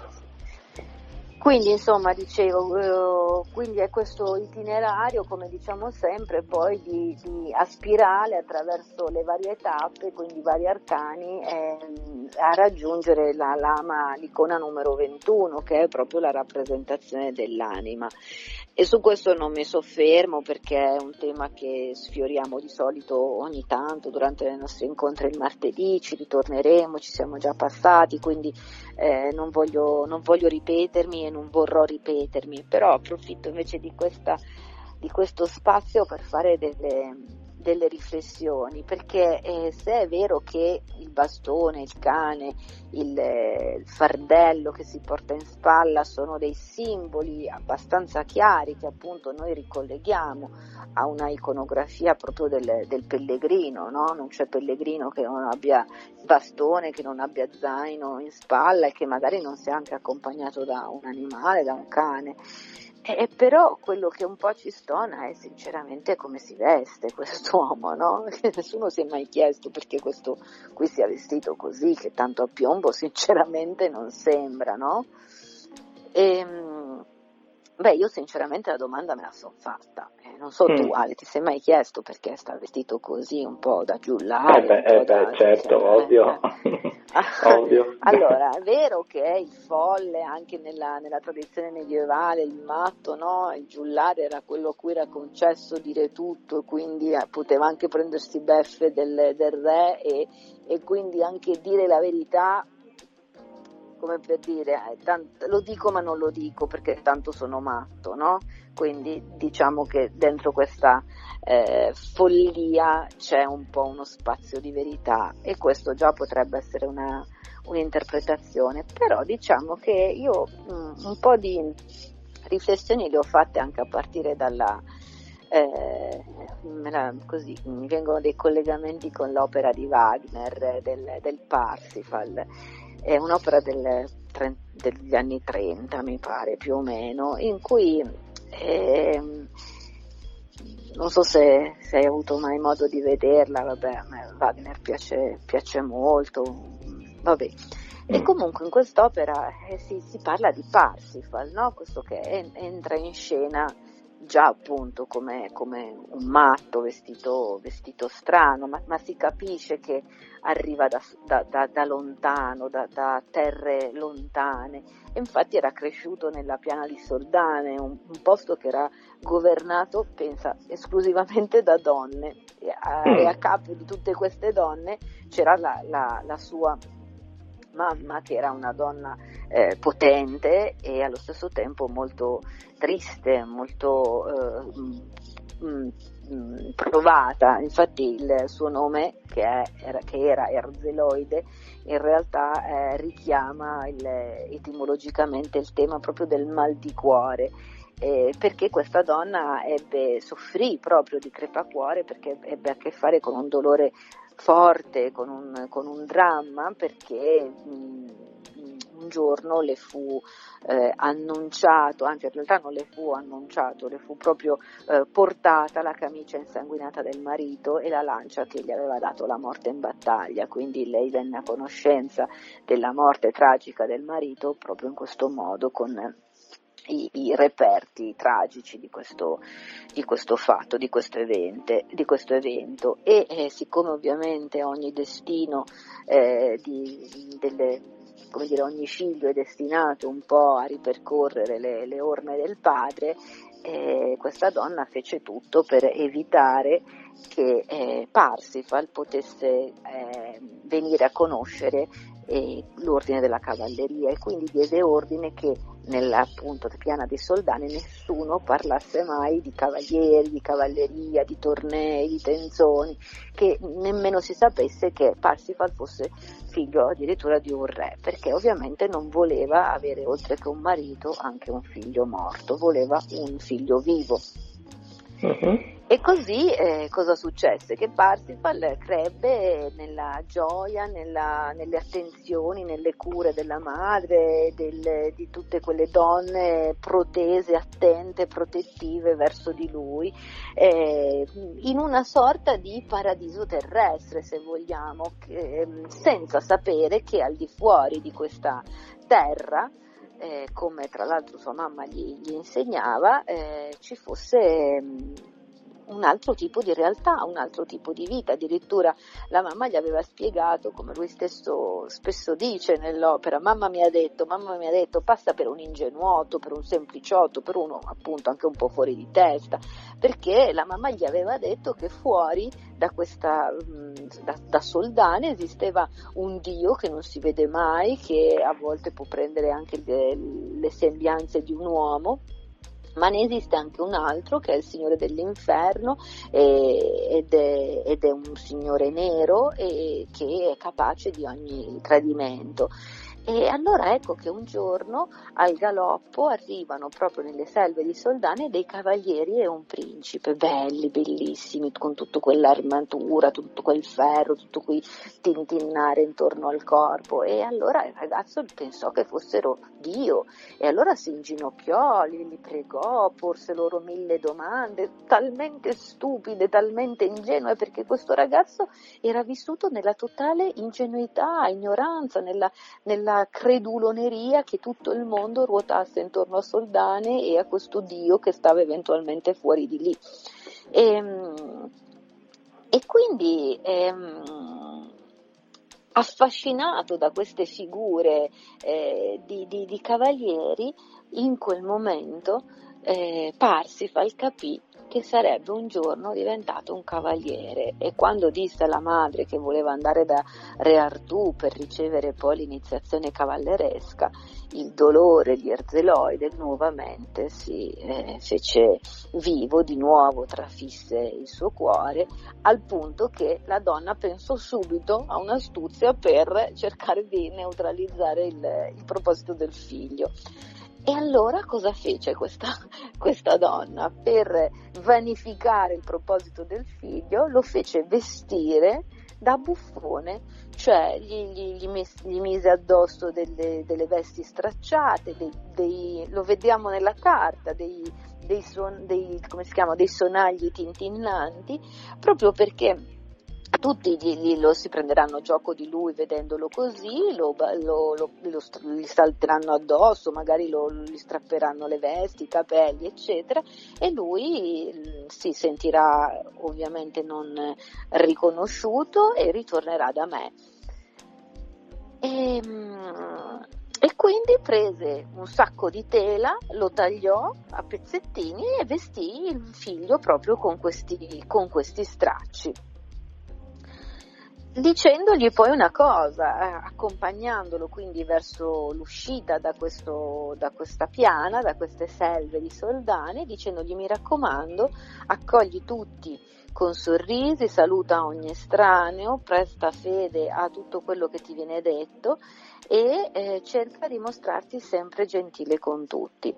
Quindi insomma dicevo, uh, quindi è questo itinerario, come diciamo sempre, poi di, di a spirale attraverso le varie tappe, quindi i vari arcani, ehm, a raggiungere la lama, l'icona numero 21, che è proprio la rappresentazione dell'anima. E su questo non mi soffermo perché è un tema che sfioriamo di solito ogni tanto durante i nostri incontri il martedì, ci ritorneremo, ci siamo già passati, quindi eh, non, voglio, non, voglio, ripetermi e non vorrò ripetermi, però approfitto invece di, questa, di questo spazio per fare delle, delle riflessioni, perché eh, se è vero che il bastone, il cane, il, eh, il, fardello che si porta in spalla sono dei simboli abbastanza chiari che appunto noi ricolleghiamo a una iconografia proprio del, del pellegrino, no? non c'è pellegrino che non abbia bastone, che non abbia zaino in spalla e che magari non sia anche accompagnato da un animale, da un cane. E però quello che un po' ci stona è sinceramente come si veste quest'uomo, no? Nessuno si è mai chiesto perché questo qui sia vestito così, che tanto a piombo sinceramente non sembra, no? E, ehm, beh, io sinceramente la domanda me la sono fatta. Eh, non so mm. tu, Ale, ti sei mai chiesto perché sta vestito così, un po' da giullare? Eh beh, eh beh certo, cioè, ovvio. Eh. ovvio. allora, è vero che è il folle anche nella, nella tradizione medievale, il matto, no? Il giullare era quello a cui era concesso dire tutto, quindi eh, poteva anche prendersi beffe del, del re e, e quindi anche dire la verità come per dire, eh, tant- lo dico ma non lo dico perché tanto sono matto, no? Quindi diciamo che dentro questa eh, follia c'è un po' uno spazio di verità e questo già potrebbe essere una, un'interpretazione, però diciamo che io mh, mm, un po' di riflessioni le ho fatte anche a partire dalla, eh, così, mi vengono dei collegamenti con l'opera di Wagner del, del Parsifal è un'opera del, degli anni 30 mi pare più o meno, in cui eh, non so se, se, hai avuto mai modo di vederla, vabbè, Wagner piace, piace molto, vabbè. E comunque in quest'opera eh, si, si, parla di Parsifal, no? questo che en- entra in scena già appunto come, come un matto vestito, vestito strano, ma, ma, si capisce che arriva da, da, da, da lontano, da, terre lontane. E infatti era cresciuto nella piana di Soldane, un, un posto che era governato, pensa, esclusivamente da donne. E a, e a capo di tutte queste donne c'era la, la, la sua mamma che era una donna eh, potente e allo stesso tempo molto triste, molto eh, mh, mm, mm, provata. Infatti il suo nome, che, è, che era Erzeloide, in realtà eh, richiama il, etimologicamente il tema proprio del mal di cuore. Eh, perché questa donna ebbe, soffrì proprio di crepacuore perché ebbe a che fare con un dolore forte, con un, con un dramma, perché mh, un giorno le fu eh, annunciato, anzi in realtà non le fu annunciato, le fu proprio eh, portata la camicia insanguinata del marito e la lancia che gli aveva dato la morte in battaglia, quindi lei venne a conoscenza della morte tragica del marito proprio in questo modo con i, i reperti tragici di questo, di questo, fatto, di questo, evente, di questo evento. E eh, siccome ovviamente ogni destino eh, di, delle, come dire, ogni figlio è destinato un po' a ripercorrere le, le orme del padre, eh, questa donna fece tutto per evitare che eh, Parsifal potesse eh, venire a conoscere eh, l'ordine della cavalleria e quindi diede ordine che nella appunto piana dei soldani nessuno parlasse mai di cavalieri, di cavalleria, di tornei, di tenzoni, che nemmeno si sapesse che Parsifal fosse figlio addirittura di un re, perché ovviamente non voleva avere oltre che un marito anche un figlio morto, voleva un figlio vivo. Uh-huh. E così eh, cosa successe? Che Parsifal crebbe nella gioia, nella, nelle attenzioni, nelle cure della madre, del, di tutte quelle donne protese, attente, protettive verso di lui, eh, in una sorta di paradiso terrestre, se vogliamo, che, senza sapere che al di fuori di questa terra, eh, come tra l'altro sua mamma gli, gli insegnava, eh, ci fosse un altro tipo di realtà, un altro tipo di vita. Addirittura la mamma gli aveva spiegato, come lui stesso spesso dice nell'opera, mamma mi ha detto, mamma mi ha detto, passa per un ingenuoto, per un sempliciotto, per uno appunto anche un po' fuori di testa, perché la mamma gli aveva detto che fuori da questa, da, da Soldane esisteva un Dio che non si vede mai, che a volte può prendere anche le, le sembianze di un uomo ma ne esiste anche un altro che è il Signore dell'Inferno eh, ed, è, ed, è, un Signore nero e, che è capace di ogni tradimento. E allora ecco che un giorno al galoppo arrivano proprio nelle selve di Soldane dei cavalieri e un principe, belli, bellissimi, con tutta quell'armatura, tutto quel ferro, tutto quel tintinnare intorno al corpo. E allora il ragazzo pensò che fossero Dio e allora si inginocchiò, li, li pregò, porse loro mille domande, talmente stupide, talmente ingenue, perché questo ragazzo era vissuto nella totale ingenuità, ignoranza, nella, nella creduloneria che tutto il mondo ruotasse intorno a Soldane e a questo dio che stava eventualmente fuori di lì. E, ehm, e quindi ehm, affascinato da queste figure eh, di, di, di, cavalieri, in quel momento eh, Parsifal capì che sarebbe un giorno diventato un cavaliere e quando disse alla madre che voleva andare da Re Artù per ricevere poi l'iniziazione cavalleresca, il dolore di Erzeloide nuovamente si eh, fece vivo, di nuovo trafisse il suo cuore, al punto che la donna pensò subito a un'astuzia per cercare di neutralizzare il, il proposito del figlio. E allora cosa fece questa, questa, donna? Per vanificare il proposito del figlio, lo fece vestire da buffone, cioè gli, gli, gli, mis, gli mise addosso delle, delle vesti stracciate, dei, dei, lo vediamo nella carta, dei, dei, suon, dei, chiama, dei sonagli tintinnanti, proprio perché tutti gli, lo si prenderanno gioco di lui vedendolo così, lo, lo, lo, gli salteranno addosso, magari gli strapperanno le vesti, i capelli, eccetera, e lui mm, si sentirà ovviamente non riconosciuto e ritornerà da me. E, mm, e quindi prese un sacco di tela, lo tagliò a pezzettini e vestì il figlio proprio con questi, con questi stracci dicendogli poi una cosa, eh, accompagnandolo quindi verso l'uscita da, questo, da, questa piana, da queste selve di soldani, dicendogli mi raccomando, accogli tutti con sorrisi, saluta ogni estraneo, presta fede a tutto quello che ti viene detto e eh, cerca di mostrarti sempre gentile con tutti.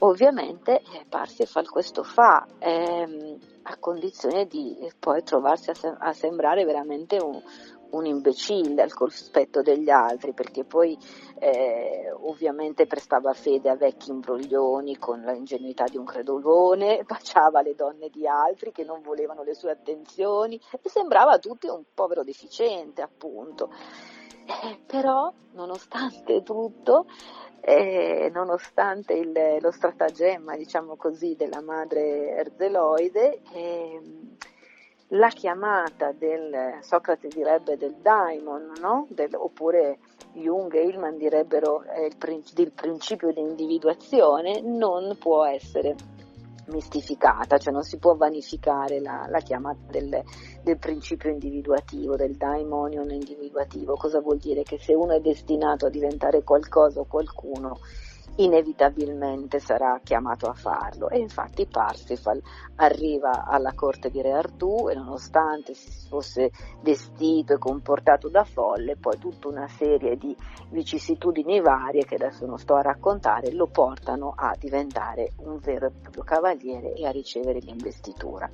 Ovviamente eh, Parsifal questo fa ehm, a condizione di poi trovarsi a, se- a sembrare veramente un, un imbecille al cospetto degli altri, perché poi eh, ovviamente prestava fede a vecchi imbroglioni con l'ingenuità di un credolone, baciava le donne di altri che non volevano le sue attenzioni e sembrava a tutti un povero deficiente, appunto. Eh, però, nonostante tutto, eh, nonostante il, lo stratagemma, diciamo così, della madre Erzeloide, eh, la chiamata del, Socrate direbbe del daimon, no? del, oppure Jung e Hillman direbbero eh, il principio di individuazione, non può essere mistificata, cioè non si può vanificare la, la chiamata del, del, principio individuativo, del daimonion individuativo. Cosa vuol dire? Che se uno è destinato a diventare qualcosa o qualcuno, inevitabilmente sarà chiamato a farlo e infatti Parsifal arriva alla corte di Re Artù e nonostante si fosse vestito e comportato da folle poi tutta una serie di vicissitudini varie che adesso non sto a raccontare lo portano a diventare un vero e proprio cavaliere e a ricevere l'investitura.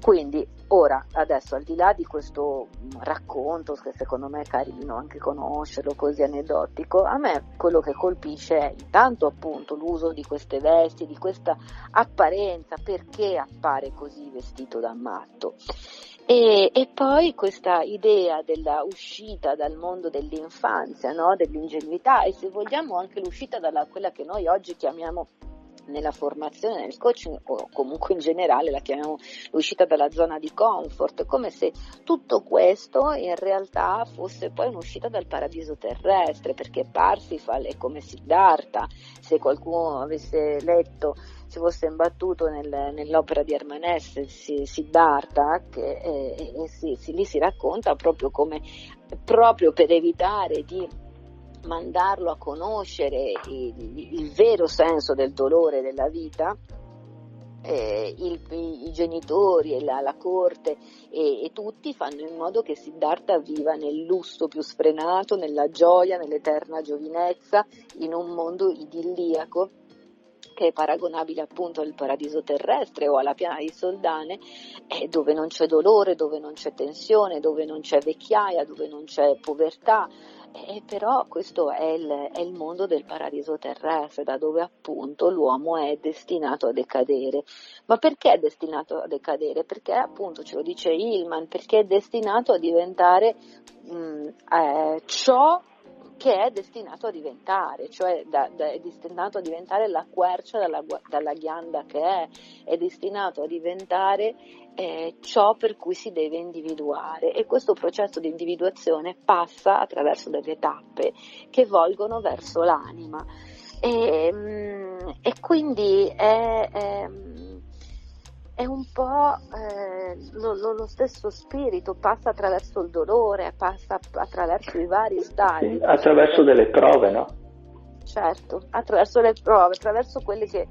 Quindi ora, adesso al di là di questo racconto, che secondo me è carino anche conoscerlo così aneddotico, a me quello che colpisce è intanto appunto l'uso di queste vesti, di questa apparenza, perché appare così vestito da matto. E, e, poi questa idea della uscita dal mondo dell'infanzia, no? dell'ingenuità e se vogliamo anche l'uscita da quella che noi oggi chiamiamo nella formazione, nel coaching o comunque in generale la chiamiamo l'uscita dalla zona di comfort, come se tutto questo in realtà fosse poi un'uscita dal paradiso terrestre, perché Parsifal è come Siddhartha, se qualcuno avesse letto si fosse imbattuto nel, nell'opera di Hermanes Siddhartha, che eh, eh, si, si, lì si racconta proprio come proprio per evitare di mandarlo a conoscere il, il vero senso del dolore della vita, eh, il, i, i, genitori e la, la corte e, e, tutti fanno in modo che Siddhartha viva nel lusso più sfrenato, nella gioia, nell'eterna giovinezza, in un mondo idilliaco che è paragonabile appunto al paradiso terrestre o alla piana di Soldane, eh, dove non c'è dolore, dove non c'è tensione, dove non c'è vecchiaia, dove non c'è povertà, eh, però questo è il, è il, mondo del paradiso terrestre, da dove appunto l'uomo è destinato a decadere. Ma perché è destinato a decadere? Perché appunto ce lo dice Hillman, perché è destinato a diventare mh, eh, ciò che è destinato a diventare, cioè da, da, è destinato a diventare la quercia dalla, dalla ghianda che è, è destinato a diventare eh, ciò per cui si deve individuare. E questo processo di individuazione passa attraverso delle tappe che volgono verso l'anima. E, mm, e quindi è, è è un po' eh, lo, lo, stesso spirito, passa attraverso il dolore, passa attraverso i vari stadi. Attraverso delle prove, no? Certo, attraverso le prove, attraverso quelli che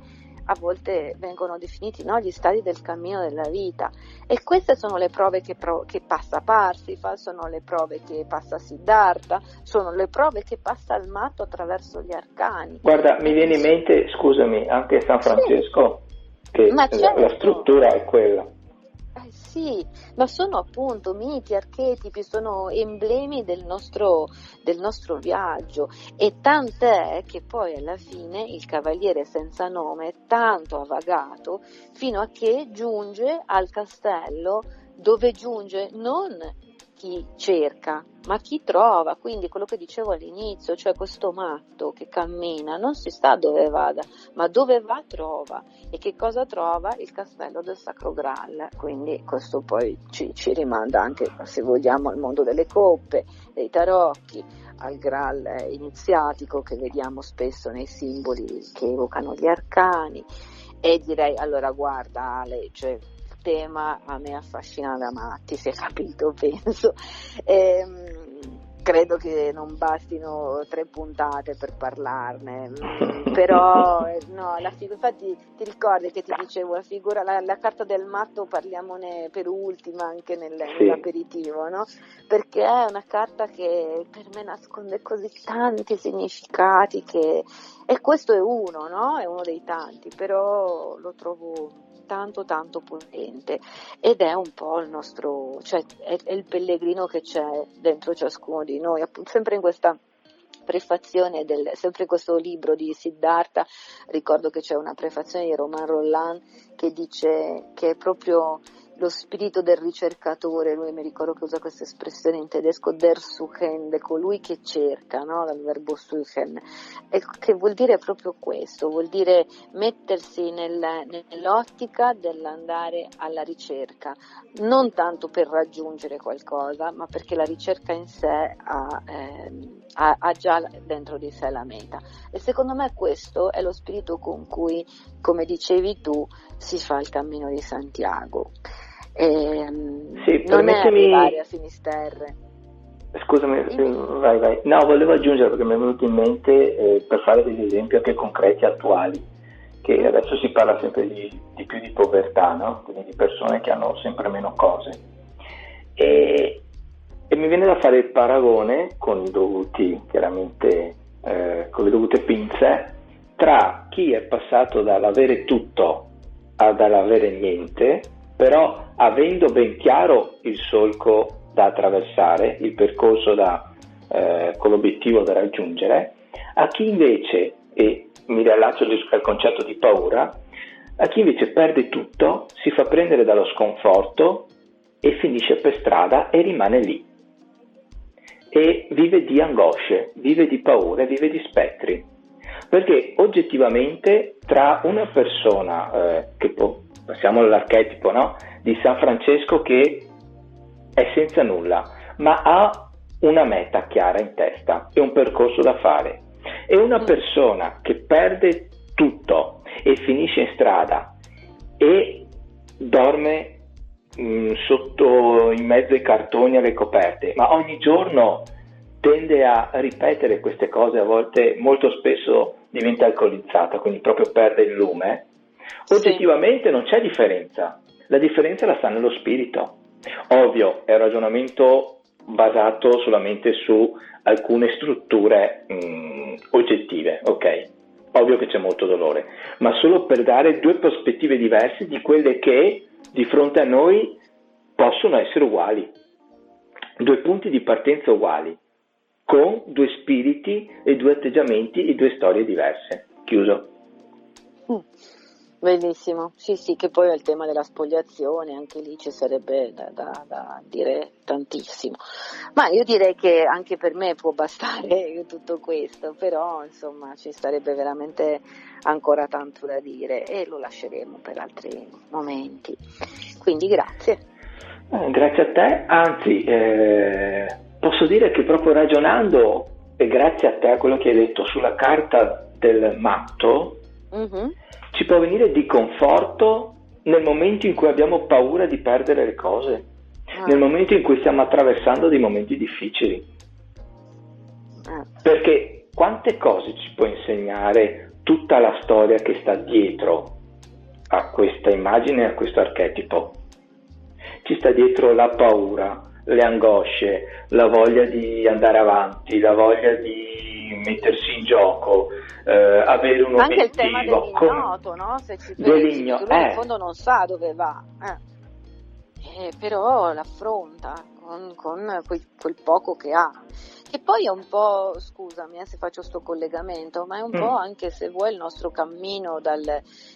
a volte vengono definiti no, gli stadi del cammino della vita. E queste sono le prove che, pro, che passa Parsifal, sono le prove che passa Siddhartha, sono le prove che passa il matto attraverso gli arcani. Guarda, mi viene in mente, scusami, anche San Francesco. Sì che la, certo. la, struttura è quella. Eh sì, ma sono appunto miti, archetipi, sono emblemi del nostro, del nostro viaggio e tant'è che poi alla fine il cavaliere senza nome tanto ha vagato fino a che giunge al castello dove giunge non chi cerca, ma chi trova. Quindi quello che dicevo all'inizio, cioè questo matto che cammina, non si sa dove vada, ma dove va trova. E che cosa trova? Il castello del Sacro Graal. Quindi questo poi ci, ci rimanda anche, se vogliamo, al mondo delle coppe, dei tarocchi, al Graal iniziatico che vediamo spesso nei simboli che evocano gli arcani. E direi, allora guarda Ale, cioè, tema a me affascina da matti, si è capito, penso. Ehm, credo che non bastino tre puntate per parlarne, mm, però eh, no, la fig- infatti ti ricordi che ti dicevo la figura, la, la, carta del matto parliamone per ultima anche nel, sì. nell'aperitivo, no? Perché è una carta che per me nasconde così tanti significati che, e questo è uno, no? È uno dei tanti, però lo trovo tanto tanto potente. Ed è un po' il nostro, cioè è, è il pellegrino che c'è dentro ciascuno di noi, appunto sempre in questa prefazione del, sempre in questo libro di Siddhartha, ricordo che c'è una prefazione di Romain Rolland che dice che è proprio lo spirito del ricercatore, lui mi ricordo che usa questa espressione in tedesco, der Suchende, colui che cerca, no? dal verbo suchen, e che vuol dire proprio questo, vuol dire mettersi nel, nell'ottica dell'andare alla ricerca, non tanto per raggiungere qualcosa, ma perché la ricerca in sé ha, eh, ha, ha già dentro di sé la meta. E secondo me questo è lo spirito con cui, come dicevi tu, si fa il cammino di Santiago. E, ehm, sì, non permettimi... è arrivare a Finisterre. Scusami, vai, vai. No, volevo aggiungere perché mi è venuto in mente eh, per fare degli esempi anche concreti attuali, che mm. adesso si parla sempre di, di, più di povertà, no? quindi di persone che hanno sempre meno cose. E, e mi viene da fare il paragone con i dovuti, chiaramente, eh, con le dovute pinze, tra chi è passato dall'avere tutto ad avere niente però avendo ben chiaro il solco da attraversare, il percorso da, eh, con l'obiettivo da raggiungere, a chi invece, e mi riallaccio al concetto di paura, a chi invece perde tutto, si fa prendere dallo sconforto e finisce per strada e rimane lì. E vive di angosce, vive di paure, vive di spettri. Perché oggettivamente tra una persona eh, che può passiamo all'archetipo no? di San Francesco che è senza nulla, ma ha una meta chiara in testa e un percorso da fare. E una mm. persona che perde tutto e finisce in strada e dorme mh, mm, sotto in mezzo ai cartoni alle coperte, ma ogni giorno tende a ripetere queste cose, a volte molto spesso diventa alcolizzata, quindi proprio perde il lume Oggettivamente sì. non c'è differenza, la differenza la sta nello spirito. Ovvio, è un ragionamento basato solamente su alcune strutture mh, mm, oggettive, ok? Ovvio che c'è molto dolore, ma solo per dare due prospettive diverse di quelle che di fronte a noi possono essere uguali, due punti di partenza uguali, con due spiriti e due atteggiamenti e due storie diverse. Chiuso. Mm. Benissimo, sì sì, che poi è il tema della spogliazione, anche lì ci sarebbe da, da, da, dire tantissimo. Ma io direi che anche per me può bastare tutto questo, però insomma ci sarebbe veramente ancora tanto da dire e lo lasceremo per altri momenti. Quindi grazie. Eh, grazie a te, anzi eh, posso dire che proprio ragionando, e grazie a te a quello che hai detto sulla carta del matto, mm-hmm ci può venire di conforto nel momento in cui abbiamo paura di perdere le cose, ah. nel momento in cui stiamo attraversando dei momenti difficili. Ah. Perché quante cose ci può insegnare tutta la storia che sta dietro a questa immagine, a questo archetipo? Ci sta dietro la paura, le angosce, la voglia di andare avanti, la voglia di mettersi in gioco, eh, avere un Anche obiettivo. Anche il tema dell'ignoto, no? Se ci pensi, eh. in fondo non sa dove va. Eh. eh, però l'affronta con, con quel, quel, poco che ha. Che poi è un po', scusami eh, se faccio questo collegamento, ma è un mm. po' anche se vuoi il nostro cammino dal,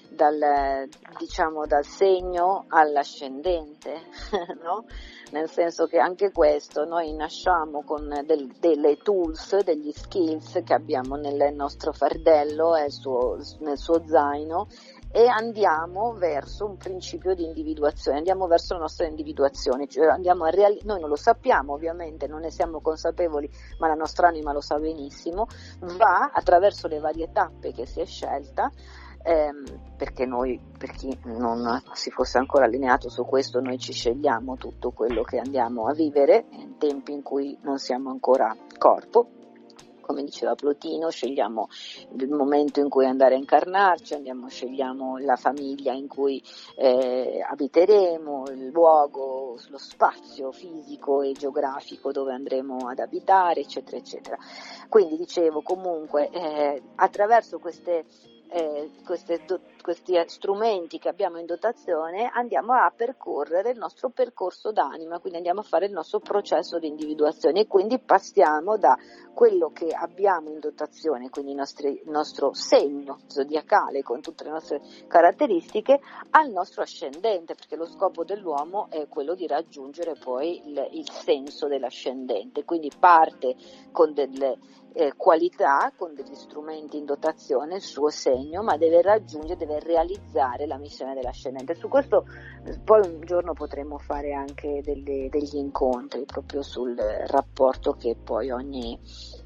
dal, diciamo, dal segno all'ascendente, no? Nel senso che anche questo noi nasciamo con del, delle tools, degli skills che abbiamo nel nostro fardello, suo, nel suo zaino e andiamo verso un principio di individuazione, andiamo verso la nostra individuazione, cioè reali- noi non lo sappiamo ovviamente, non ne siamo consapevoli, ma la nostra anima lo sa benissimo, va attraverso le varie tappe che si è scelta ehm, perché noi, per chi non si fosse ancora allineato su questo, noi ci scegliamo tutto quello che andiamo a vivere in tempi in cui non siamo ancora corpo, come diceva Plotino, scegliamo il momento in cui andare a incarnarci, andiamo, scegliamo la famiglia in cui eh, abiteremo, il luogo, lo spazio fisico e geografico dove andremo ad abitare, eccetera, eccetera. Quindi dicevo comunque eh, attraverso queste eh, queste, do, questi strumenti che abbiamo in dotazione andiamo a percorrere il nostro percorso d'anima, quindi andiamo a fare il nostro processo di individuazione e quindi passiamo da quello che abbiamo in dotazione, quindi il, nostri, il nostro segno zodiacale con tutte le nostre caratteristiche, al nostro ascendente, perché lo scopo dell'uomo è quello di raggiungere poi il, il senso dell'ascendente, quindi parte con delle eh, qualità, con degli strumenti in dotazione, il suo segno, ma deve raggiungere, realizzare la missione dell'ascendente. Su questo poi un giorno potremo fare anche delle, degli incontri proprio sul rapporto che poi ogni,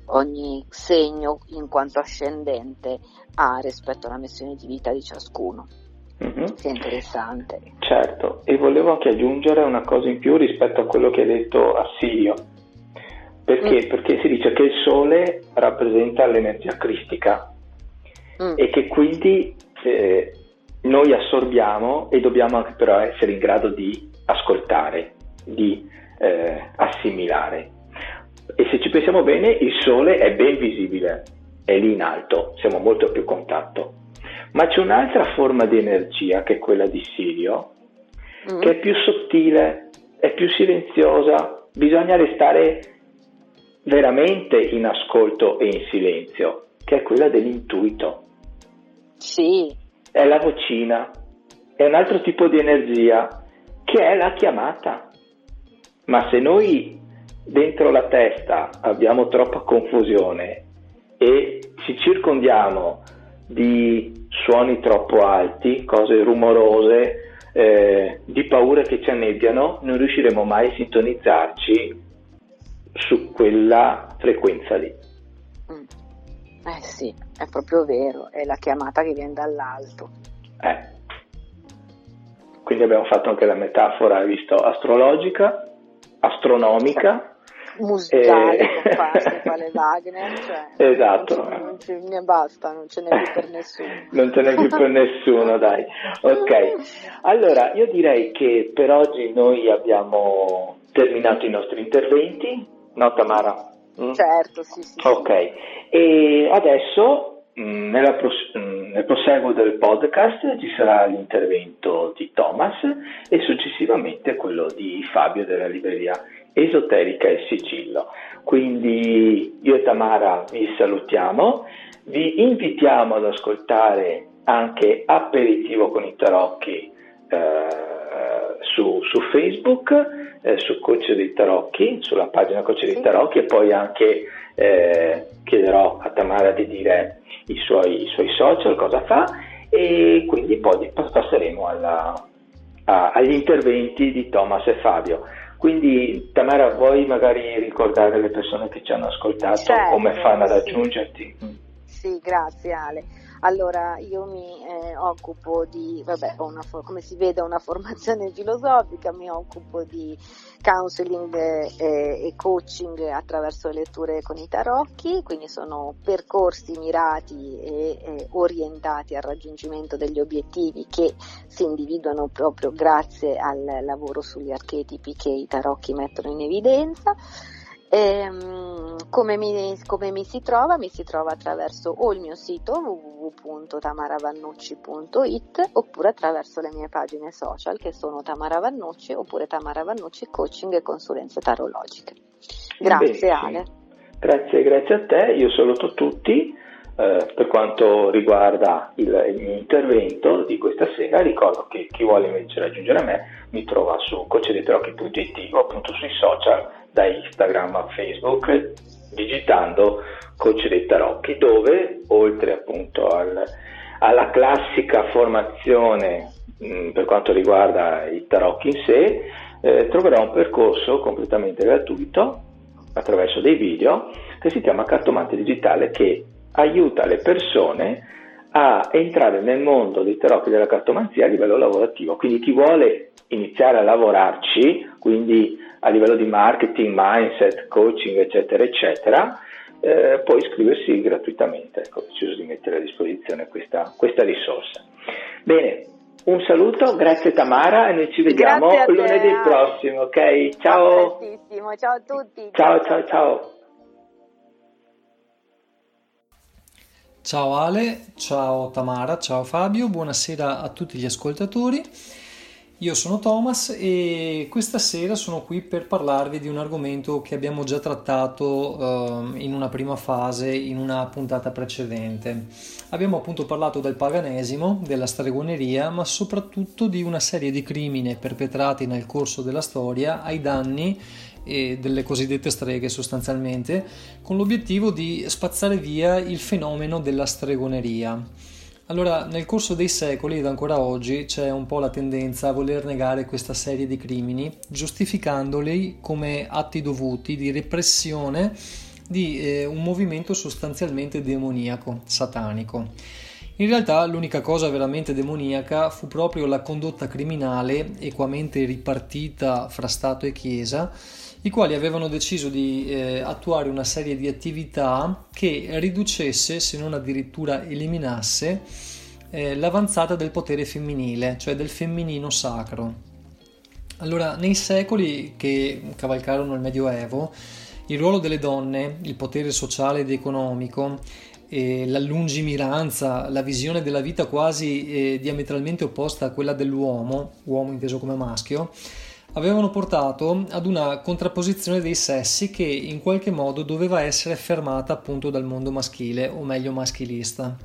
ogni segno in quanto ascendente ha rispetto alla missione di vita di ciascuno. Mm-hmm. È interessante. Certo, e volevo anche aggiungere una cosa in più rispetto a quello che ha detto Assirio perché? Mm. Perché si dice che il sole rappresenta l'energia cristica mm. e che quindi eh, noi assorbiamo e dobbiamo anche però essere in grado di ascoltare, di eh, assimilare. E se ci pensiamo bene, il sole è ben visibile, è lì in alto, siamo molto più a contatto. Ma c'è un'altra forma di energia che è quella di Sirio, mm. che è più sottile, è più silenziosa, bisogna restare veramente in ascolto e in silenzio, che è quella dell'intuito. Sì. È la vocina, è un altro tipo di energia che è la chiamata. Ma se noi dentro la testa abbiamo troppa confusione e ci circondiamo di suoni troppo alti, cose rumorose, eh, di paure che ci annebbiano, non riusciremo mai a sintonizzarci su quella frequenza lì. Mm. Eh sì, è proprio vero, è la chiamata che viene dall'alto. Eh. Quindi abbiamo fatto anche la metafora, hai visto, astrologica, astronomica. Musicale, e... quale Wagner, cioè, esatto. Non, non ce ne basta, non ce n'è più per nessuno. non ce n'è più per nessuno, dai. Ok, allora io direi che per oggi noi abbiamo terminato i nostri interventi, No, Tamara? Mm? Certo, sì, sì. Ok, e adesso mm, nella pros- mm, nel proseguo del podcast ci sarà l'intervento di Thomas e successivamente quello di Fabio della libreria Esoterica e Sigillo. Quindi io e Tamara vi salutiamo, vi invitiamo ad ascoltare anche Aperitivo con i Tarocchi eh, su, su Facebook, eh, su Coach dei Tarocchi, sulla pagina Coach dei Tarocchi e poi anche eh, chiederò a Tamara di dire i suoi, i suoi, social, cosa fa e quindi poi passeremo alla, a, agli interventi di Thomas e Fabio. Quindi Tamara vuoi magari ricordare le persone che ci hanno ascoltato certo, come fanno ad aggiungerti? Sì, grazie Ale. Allora, io mi eh, occupo di, vabbè, una, come si vede una formazione filosofica, mi occupo di counseling eh, e coaching attraverso le letture con i tarocchi, quindi sono percorsi mirati e eh, orientati al raggiungimento degli obiettivi che si individuano proprio grazie al lavoro sugli archetipi che i tarocchi mettono in evidenza. Ehm, Come mi, come mi, si trova? Mi si trova attraverso o il mio sito www.tamaravannucci.it oppure attraverso le mie pagine social che sono Tamara Vannucci oppure Tamara Vannucci Coaching e Consulenze Tarologiche. Grazie Ale. Grazie, grazie a te, io saluto tutti. Eh, per quanto riguarda il, il, mio intervento di questa sera, ricordo che chi vuole invece raggiungere me mi trova su cocedetrocchi.it o appunto sui social da Instagram a Facebook digitando coach dei tarocchi dove oltre appunto al, alla classica formazione mh, mm, per quanto riguarda i tarocchi in sé eh, troverà un percorso completamente gratuito attraverso dei video che si chiama Cartomante Digitale che aiuta le persone a entrare nel mondo dei tarocchi della cartomanzia a livello lavorativo. Quindi chi vuole iniziare a lavorarci, quindi a livello di marketing, mindset, coaching, eccetera, eccetera, eh, può iscriversi gratuitamente. Ecco, ho deciso di mettere a disposizione questa, questa risorsa. Bene, un saluto, grazie Tamara e noi ci vediamo lunedì prossimo, ok? Ciao! Ciao a tutti! Ciao, ciao, ciao! Ciao Ale, ciao Tamara, ciao Fabio, buonasera a tutti gli ascoltatori. Io sono Thomas e questa sera sono qui per parlarvi di un argomento che abbiamo già trattato uh, in una prima fase, in una puntata precedente. Abbiamo appunto parlato del paganesimo, della stregoneria, ma soprattutto di una serie di crimini perpetrati nel corso della storia ai danni e delle cosiddette streghe sostanzialmente, con l'obiettivo di spazzare via il fenomeno della stregoneria. Allora, nel corso dei secoli ed ancora oggi c'è un po' la tendenza a voler negare questa serie di crimini, giustificandoli come atti dovuti di repressione di eh, un movimento sostanzialmente demoniaco, satanico. In realtà l'unica cosa veramente demoniaca fu proprio la condotta criminale equamente ripartita fra Stato e Chiesa, i quali avevano deciso di eh, attuare una serie di attività che riducesse, se non addirittura eliminasse, eh, l'avanzata del potere femminile, cioè del femminino sacro. Allora, nei secoli che cavalcarono il Medioevo, il ruolo delle donne, il potere sociale ed economico, eh, la lungimiranza, la visione della vita quasi eh, diametralmente opposta a quella dell'uomo, uomo inteso come maschio, avevano portato ad una contrapposizione dei sessi che in qualche modo doveva essere fermata appunto dal mondo maschile, o meglio maschilista.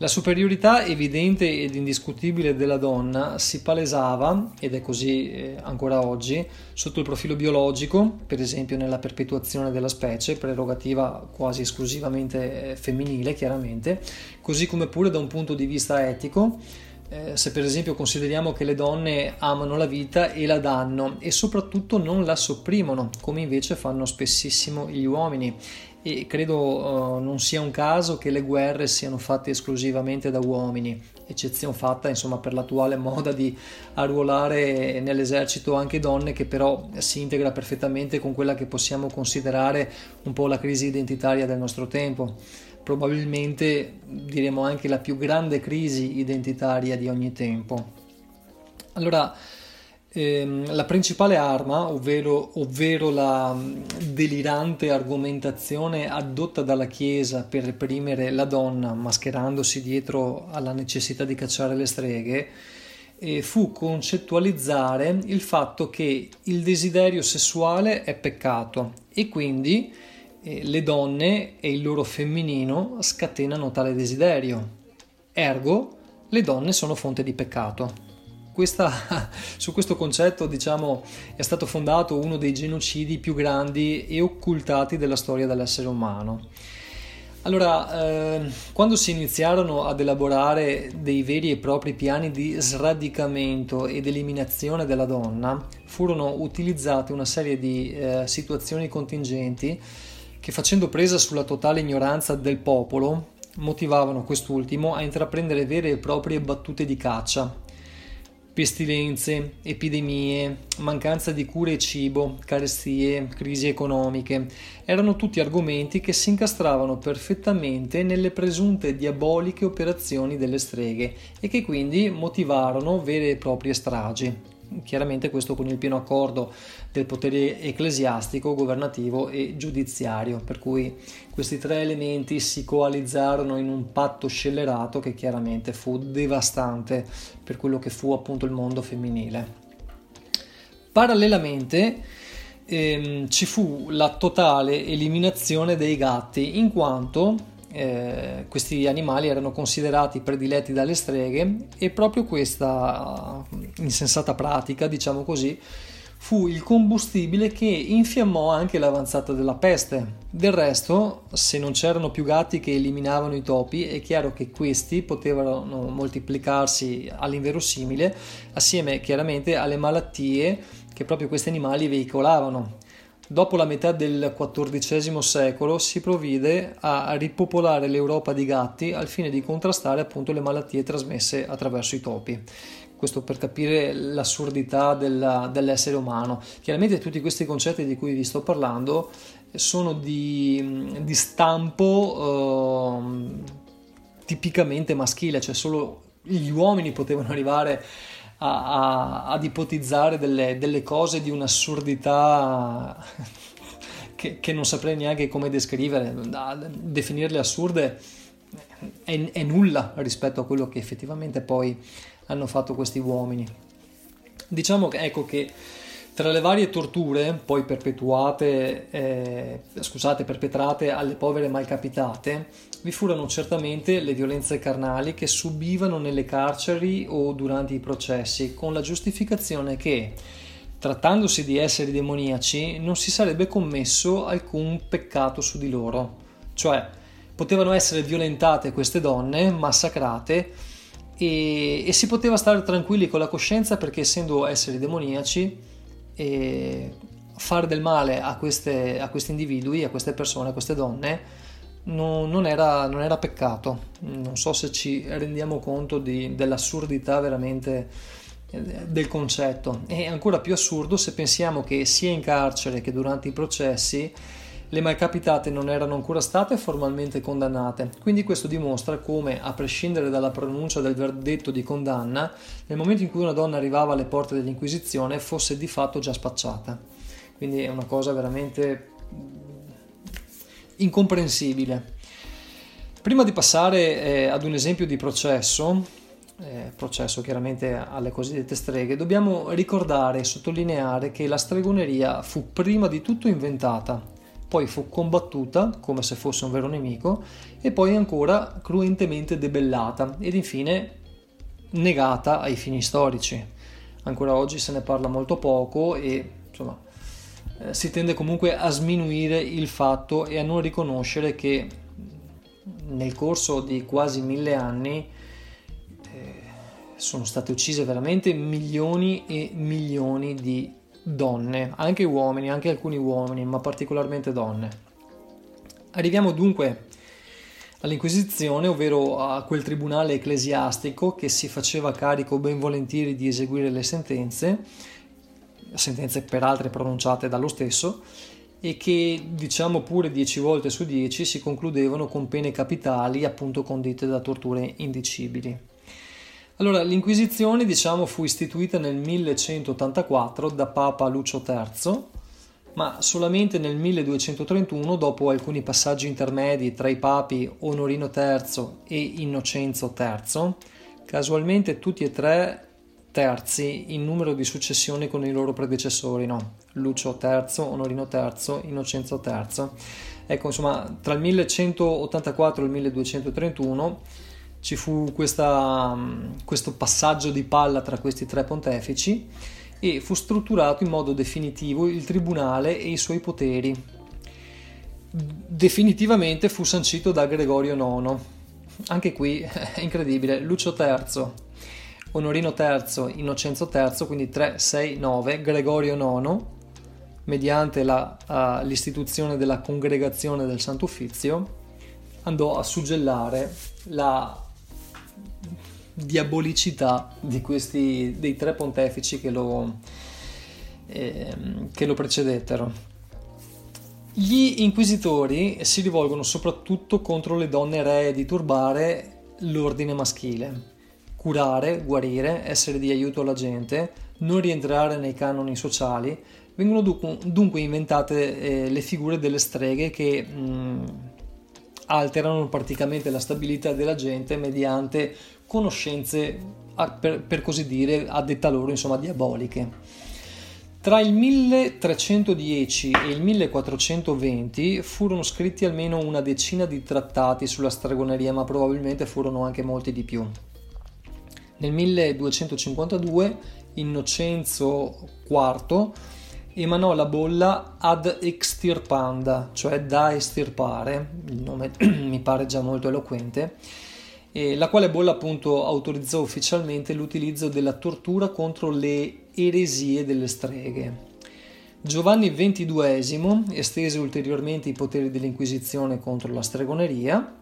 La superiorità evidente ed indiscutibile della donna si palesava, ed è così eh, ancora oggi, sotto il profilo biologico, per esempio nella perpetuazione della specie, prerogativa quasi esclusivamente eh, femminile chiaramente, così come pure da un punto di vista etico, eh, se per esempio consideriamo che le donne amano la vita e la danno e soprattutto non la sopprimono, come invece fanno spessissimo gli uomini. E credo uh, non sia un caso che le guerre siano fatte esclusivamente da uomini, eccezione fatta insomma per l'attuale moda di arruolare nell'esercito anche donne che però si integra perfettamente con quella che possiamo considerare un po' la crisi identitaria del nostro tempo probabilmente diremo anche la più grande crisi identitaria di ogni tempo. Allora, ehm, la principale arma, ovvero, ovvero la mm, delirante argomentazione adotta dalla Chiesa per reprimere la donna, mascherandosi dietro alla necessità di cacciare le streghe, eh, fu concettualizzare il fatto che il desiderio sessuale è peccato e quindi le donne e il loro femminino scatenano tale desiderio. Ergo, le donne sono fonte di peccato. Questa, su questo concetto diciamo, è stato fondato uno dei genocidi più grandi e occultati della storia dell'essere umano. Allora, eh, quando si iniziarono ad elaborare dei veri e propri piani di sradicamento ed eliminazione della donna, furono utilizzate una serie di eh, situazioni contingenti che facendo presa sulla totale ignoranza del popolo motivavano quest'ultimo a intraprendere vere e proprie battute di caccia. Pestilenze, epidemie, mancanza di cure e cibo, carestie, crisi economiche erano tutti argomenti che si incastravano perfettamente nelle presunte diaboliche operazioni delle streghe e che quindi motivarono vere e proprie stragi. Chiaramente questo con il pieno accordo del potere ecclesiastico, governativo e giudiziario, per cui questi tre elementi si coalizzarono in un patto scellerato che chiaramente fu devastante per quello che fu appunto il mondo femminile. Parallelamente ehm, ci fu la totale eliminazione dei gatti in quanto eh, questi animali erano considerati prediletti dalle streghe e proprio questa insensata pratica, diciamo così, fu il combustibile che infiammò anche l'avanzata della peste. Del resto, se non c'erano più gatti che eliminavano i topi, è chiaro che questi potevano moltiplicarsi all'inverosimile, assieme chiaramente alle malattie che proprio questi animali veicolavano. Dopo la metà del XIV secolo si provvide a ripopolare l'Europa di gatti al fine di contrastare appunto le malattie trasmesse attraverso i topi. Questo per capire l'assurdità della, dell'essere umano. Chiaramente tutti questi concetti di cui vi sto parlando sono di, di stampo eh, tipicamente maschile, cioè solo gli uomini potevano arrivare a, a, ad ipotizzare delle, delle, cose di un'assurdità che, che, non saprei neanche come descrivere. Definirle assurde è, è nulla rispetto a quello che effettivamente poi hanno fatto questi uomini. Diciamo che, ecco che tra le varie torture poi perpetuate, eh, scusate, perpetrate alle povere malcapitate, vi furono certamente le violenze carnali che subivano nelle carceri o durante i processi, con la giustificazione che, trattandosi di esseri demoniaci, non si sarebbe commesso alcun peccato su di loro. Cioè, potevano essere violentate queste donne, massacrate, e, e si poteva stare tranquilli con la coscienza perché essendo esseri demoniaci, fare del male a, queste, a questi individui, a queste persone, a queste donne, non, non, era, non, era, peccato. Non so se ci rendiamo conto di, dell'assurdità veramente eh, del concetto. È ancora più assurdo se pensiamo che sia in carcere che durante i processi le malcapitate non erano ancora state formalmente condannate. Quindi questo dimostra come, a prescindere dalla pronuncia del verdetto di condanna, nel momento in cui una donna arrivava alle porte dell'Inquisizione fosse di fatto già spacciata. Quindi è una cosa veramente incomprensibile. Prima di passare eh, ad un esempio di processo, eh, processo chiaramente alle cosiddette streghe, dobbiamo ricordare e sottolineare che la stregoneria fu prima di tutto inventata, poi fu combattuta come se fosse un vero nemico e poi ancora cruentemente debellata ed infine negata ai fini storici. Ancora oggi se ne parla molto poco e insomma eh, si tende comunque a sminuire il fatto e a non riconoscere che nel corso di quasi mille anni eh, sono state uccise veramente milioni e milioni di donne, anche uomini, anche alcuni uomini, ma particolarmente donne. Arriviamo dunque all'Inquisizione, ovvero a quel tribunale ecclesiastico che si faceva carico ben volentieri di eseguire le sentenze sentenze peraltro pronunciate dallo stesso e che diciamo pure 10 volte su 10 si concludevano con pene capitali appunto condite da torture indicibili. Allora, l'Inquisizione diciamo fu istituita nel 1184 da Papa Lucio III, ma solamente nel 1231, dopo alcuni passaggi intermedi tra i papi Onorino III e Innocenzo III, casualmente tutti e tre terzi in numero di successione con i loro predecessori, no? Lucio III, Onorino III, Innocenzo III. Ecco, insomma, tra il 1184 e il 1231 ci fu questa, questo passaggio di palla tra questi tre pontefici e fu strutturato in modo definitivo il tribunale e i suoi poteri. Definitivamente fu sancito da Gregorio IX. Anche qui è incredibile, Lucio III Onorino III, Innocenzo III, quindi 3, 6, 9, Gregorio IX, mediante la, uh, l'istituzione della congregazione del Santo Uffizio, andò a suggellare la diabolicità di questi, dei tre pontefici che lo, eh, che lo precedettero. Gli inquisitori si rivolgono soprattutto contro le donne ree di turbare l'ordine maschile curare, guarire, essere di aiuto alla gente, non rientrare nei canoni sociali, vengono dunque inventate eh, le figure delle streghe che mh, mm, alterano praticamente la stabilità della gente mediante conoscenze, per, per così dire, a detta loro, insomma, diaboliche. Tra il 1310 e il 1420 furono scritti almeno una decina di trattati sulla stregoneria, ma probabilmente furono anche molti di più. Nel 1252 Innocenzo IV emanò la bolla ad extirpanda, cioè da estirpare, il nome mi pare già molto eloquente, la quale bolla appunto autorizzò ufficialmente l'utilizzo della tortura contro le eresie delle streghe. Giovanni XXII estese ulteriormente i poteri dell'Inquisizione contro la stregoneria.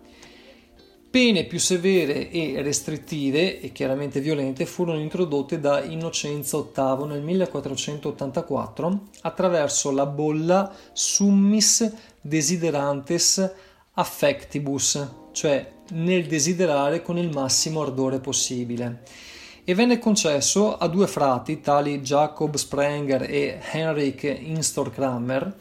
Pene più severe e restrittive e chiaramente violente furono introdotte da Innocenzo VIII nel 1484 attraverso la bolla Summis Desiderantes Affectibus, cioè nel desiderare con il massimo ardore possibile. E venne concesso a due frati, tali Jacob Sprenger e Henrik Instor Kramer,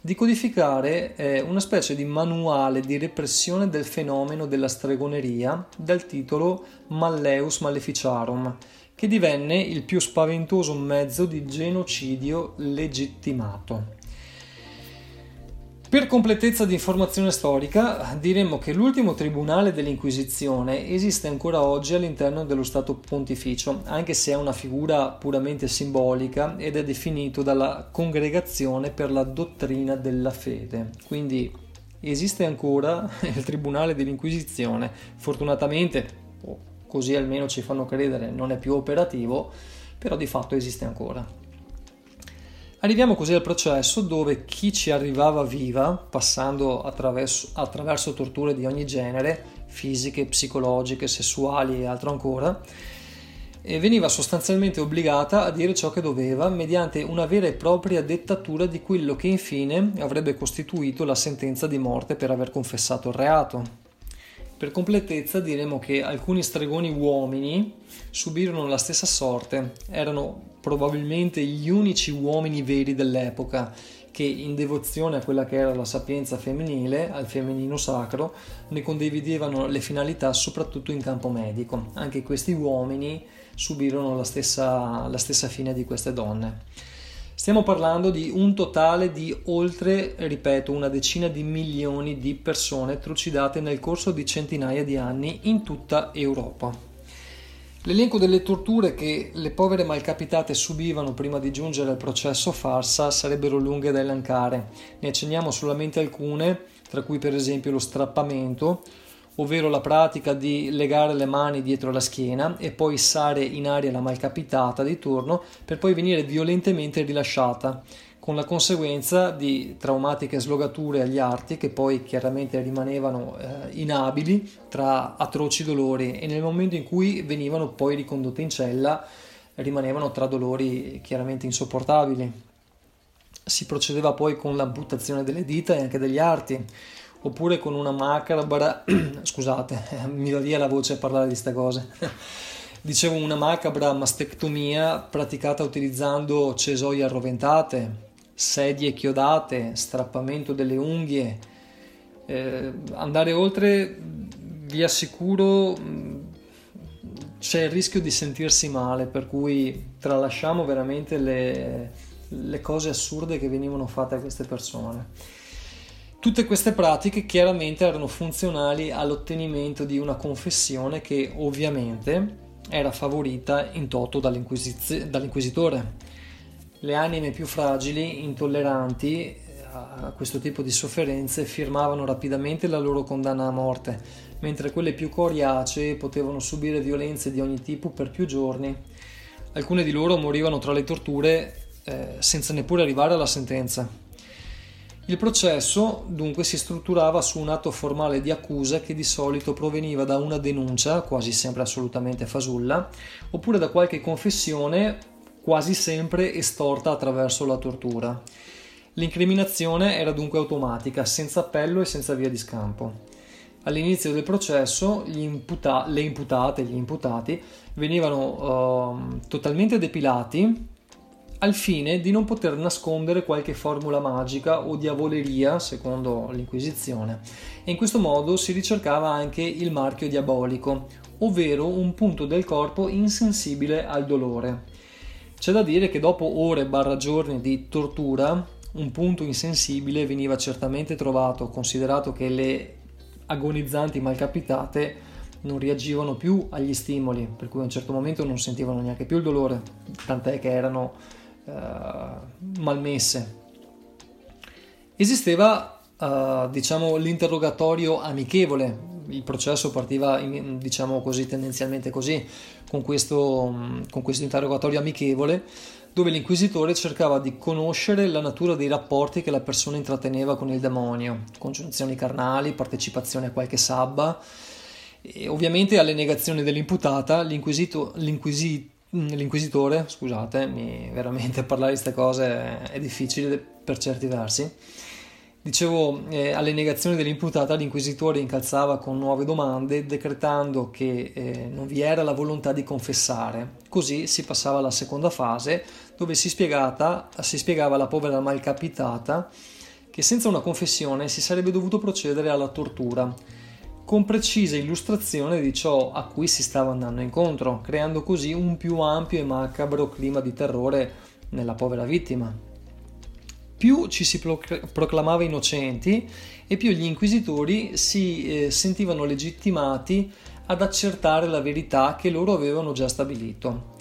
di codificare eh, una specie di manuale di repressione del fenomeno della stregoneria dal titolo Malleus Maleficarum, che divenne il più spaventoso mezzo di genocidio legittimato. Per completezza di informazione storica, diremmo che l'ultimo tribunale dell'Inquisizione esiste ancora oggi all'interno dello Stato Pontificio, anche se è una figura puramente simbolica ed è definito dalla Congregazione per la dottrina della fede. Quindi esiste ancora il tribunale dell'Inquisizione. Fortunatamente, o così almeno ci fanno credere, non è più operativo, però di fatto esiste ancora. Arriviamo così al processo dove chi ci arrivava viva, passando attraverso, attraverso torture di ogni genere, fisiche, psicologiche, sessuali e altro ancora, e veniva sostanzialmente obbligata a dire ciò che doveva mediante una vera e propria dettatura di quello che infine avrebbe costituito la sentenza di morte per aver confessato il reato. Per completezza diremo che alcuni stregoni uomini subirono la stessa sorte, erano probabilmente gli unici uomini veri dell'epoca che in devozione a quella che era la sapienza femminile, al femminino sacro, ne condividevano le finalità soprattutto in campo medico. Anche questi uomini subirono la stessa, la stessa fine di queste donne. Stiamo parlando di un totale di oltre, ripeto, una decina di milioni di persone trucidate nel corso di centinaia di anni in tutta Europa. L'elenco delle torture che le povere malcapitate subivano prima di giungere al processo farsa sarebbero lunghe da elencare. Ne accenniamo solamente alcune, tra cui per esempio lo strappamento, ovvero la pratica di legare le mani dietro la schiena e poi issare in aria la malcapitata di turno per poi venire violentemente rilasciata con la conseguenza di traumatiche slogature agli arti che poi chiaramente rimanevano eh, inabili tra atroci dolori e nel momento in cui venivano poi ricondotte in cella rimanevano tra dolori chiaramente insopportabili. Si procedeva poi con l'amputazione delle dita e anche degli arti, oppure con una macabra, scusate, mi va via la voce a parlare di queste cose. Dicevo una macabra mastectomia praticata utilizzando cesoie arroventate, sedie chiodate, strappamento delle unghie. Eh, andare oltre, vi assicuro, c'è il rischio di sentirsi male, per cui tralasciamo veramente le, le cose assurde che venivano fatte a queste persone. Tutte queste pratiche chiaramente erano funzionali all'ottenimento di una confessione che ovviamente era favorita in toto dall'inquisitore le anime più fragili, intolleranti eh, a questo tipo di sofferenze, firmavano rapidamente la loro condanna a morte, mentre quelle più coriacee potevano subire violenze di ogni tipo per più giorni. Alcune di loro morivano tra le torture eh, senza neppure arrivare alla sentenza. Il processo dunque si strutturava su un atto formale di accusa che di solito proveniva da una denuncia, quasi sempre assolutamente fasulla, oppure da qualche confessione quasi sempre estorta attraverso la tortura. L'incriminazione era dunque automatica, senza appello e senza via di scampo. all'inizio del processo imputa- le imputate, gli imputati venivano uh, totalmente depilati al fine di non poter nascondere qualche formula magica o diavoleria, secondo l'Inquisizione, e in questo modo si ricercava anche il marchio diabolico, ovvero un punto del corpo insensibile al dolore. C'è da dire che dopo ore barra giorni di tortura, un punto insensibile veniva certamente trovato, considerato che le agonizzanti malcapitate non reagivano più agli stimoli, per cui a un certo momento non sentivano neanche più il dolore, tant'è che erano uh, malmesse. Esisteva, uh, diciamo, l'interrogatorio amichevole, il processo partiva, diciamo così, tendenzialmente così, con questo, con questo interrogatorio amichevole, dove l'inquisitore cercava di conoscere la natura dei rapporti che la persona intratteneva con il demonio, congiunzioni carnali, partecipazione a qualche sabba, e ovviamente alle negazioni dell'imputata, l'inquisito, l'inquisito l'inquisitore, scusate, mi, veramente parlare di queste cose è difficile per certi versi. Dicevo, eh, alle negazioni dell'imputata l'inquisitore incalzava con nuove domande, decretando che eh, non vi era la volontà di confessare. Così si passava alla seconda fase, dove si, si spiegava alla povera malcapitata che senza una confessione si sarebbe dovuto procedere alla tortura con precisa illustrazione di ciò a cui si stava andando incontro, creando così un più ampio e macabro clima di terrore nella povera vittima. Più ci si proclamava innocenti e più gli inquisitori si eh, sentivano legittimati ad accertare la verità che loro avevano già stabilito.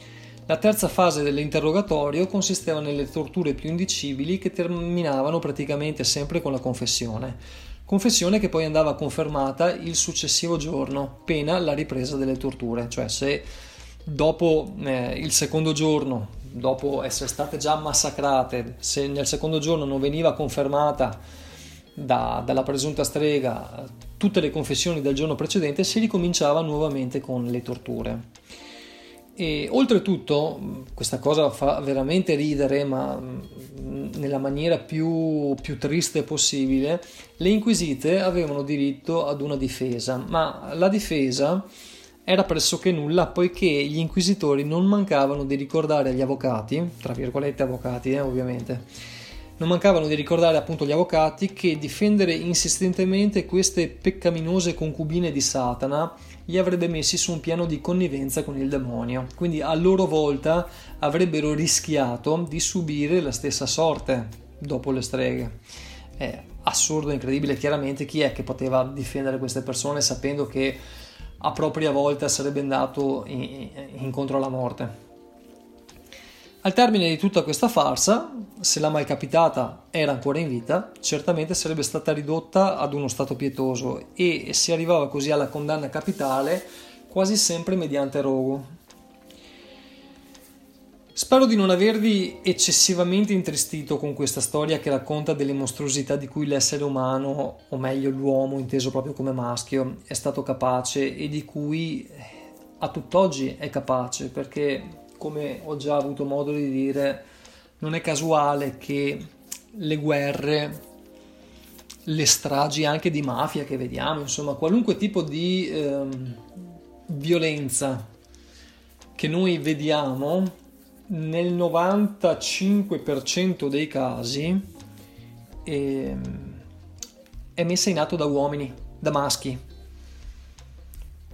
La terza fase dell'interrogatorio consisteva nelle torture più indicibili che terminavano praticamente sempre con la confessione confessione che poi andava confermata il successivo giorno, pena la ripresa delle torture, cioè se dopo eh, il secondo giorno, dopo essere state già massacrate, se nel secondo giorno non veniva confermata da, dalla presunta strega tutte le confessioni del giorno precedente, si ricominciava nuovamente con le torture. E oltretutto, questa cosa fa veramente ridere, ma nella maniera più, più, triste possibile, le inquisite avevano diritto ad una difesa, ma la difesa era pressoché nulla poiché gli inquisitori non mancavano di ricordare agli avvocati, tra virgolette avvocati eh, ovviamente, non mancavano di ricordare appunto agli avvocati che difendere insistentemente queste peccaminose concubine di Satana li avrebbe messi su un piano di connivenza con il demonio, quindi a loro volta avrebbero rischiato di subire la stessa sorte dopo le streghe. È assurdo, incredibile, chiaramente chi è che poteva difendere queste persone sapendo che a propria volta sarebbe andato in, incontro alla morte. Al termine di tutta questa farsa, se la malcapitata era ancora in vita, certamente sarebbe stata ridotta ad uno stato pietoso e si arrivava così alla condanna capitale quasi sempre mediante rogo. Spero di non avervi eccessivamente intristito con questa storia che racconta delle mostruosità di cui l'essere umano, o meglio l'uomo inteso proprio come maschio, è stato capace e di cui a tutt'oggi è capace perché come ho già avuto modo di dire, non è casuale che le guerre, le stragi anche di mafia che vediamo, insomma, qualunque tipo di eh, violenza che noi vediamo, nel 95% dei casi eh, è messa in atto da uomini, da maschi.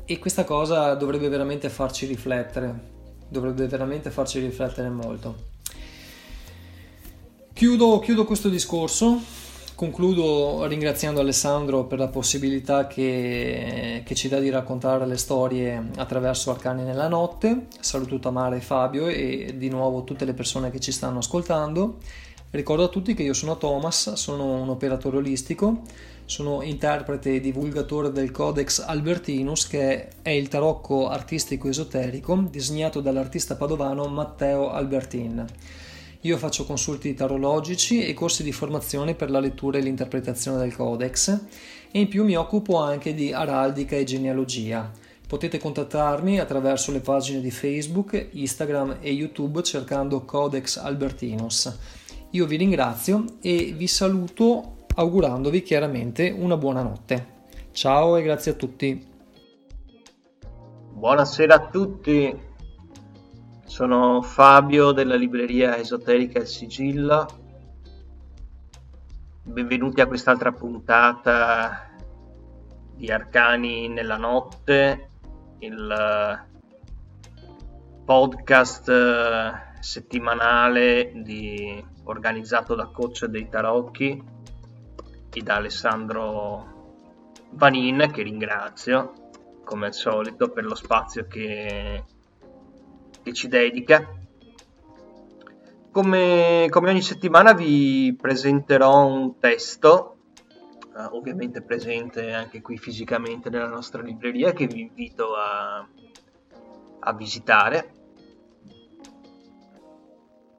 E questa cosa dovrebbe veramente farci riflettere dovrebbe veramente farci riflettere molto. Chiudo, chiudo questo discorso, concludo ringraziando Alessandro per la possibilità che, che, ci dà di raccontare le storie attraverso Arcani nella notte. Saluto Tamara e Fabio e di nuovo tutte le persone che ci stanno ascoltando. Ricordo a tutti che io sono Thomas, sono un operatore olistico sono interprete e divulgatore del Codex Albertinus che è il tarocco artistico esoterico disegnato dall'artista padovano Matteo Albertin. Io faccio consulti tarologici e corsi di formazione per la lettura e l'interpretazione del Codex e in più mi occupo anche di araldica e genealogia. Potete contattarmi attraverso le pagine di Facebook, Instagram e YouTube cercando Codex Albertinus. Io vi ringrazio e vi saluto augurandovi chiaramente una buona notte. Ciao e grazie a tutti. Buonasera a tutti, sono Fabio della libreria esoterica Il Sigillo. Benvenuti a quest'altra puntata di Arcani nella notte, il podcast settimanale di, organizzato da coach dei tarocchi e da Alessandro Vanin che ringrazio come al solito per lo spazio che, che ci dedica. Come, come, ogni settimana vi presenterò un testo eh, ovviamente presente anche qui fisicamente nella nostra libreria che vi invito a, a visitare.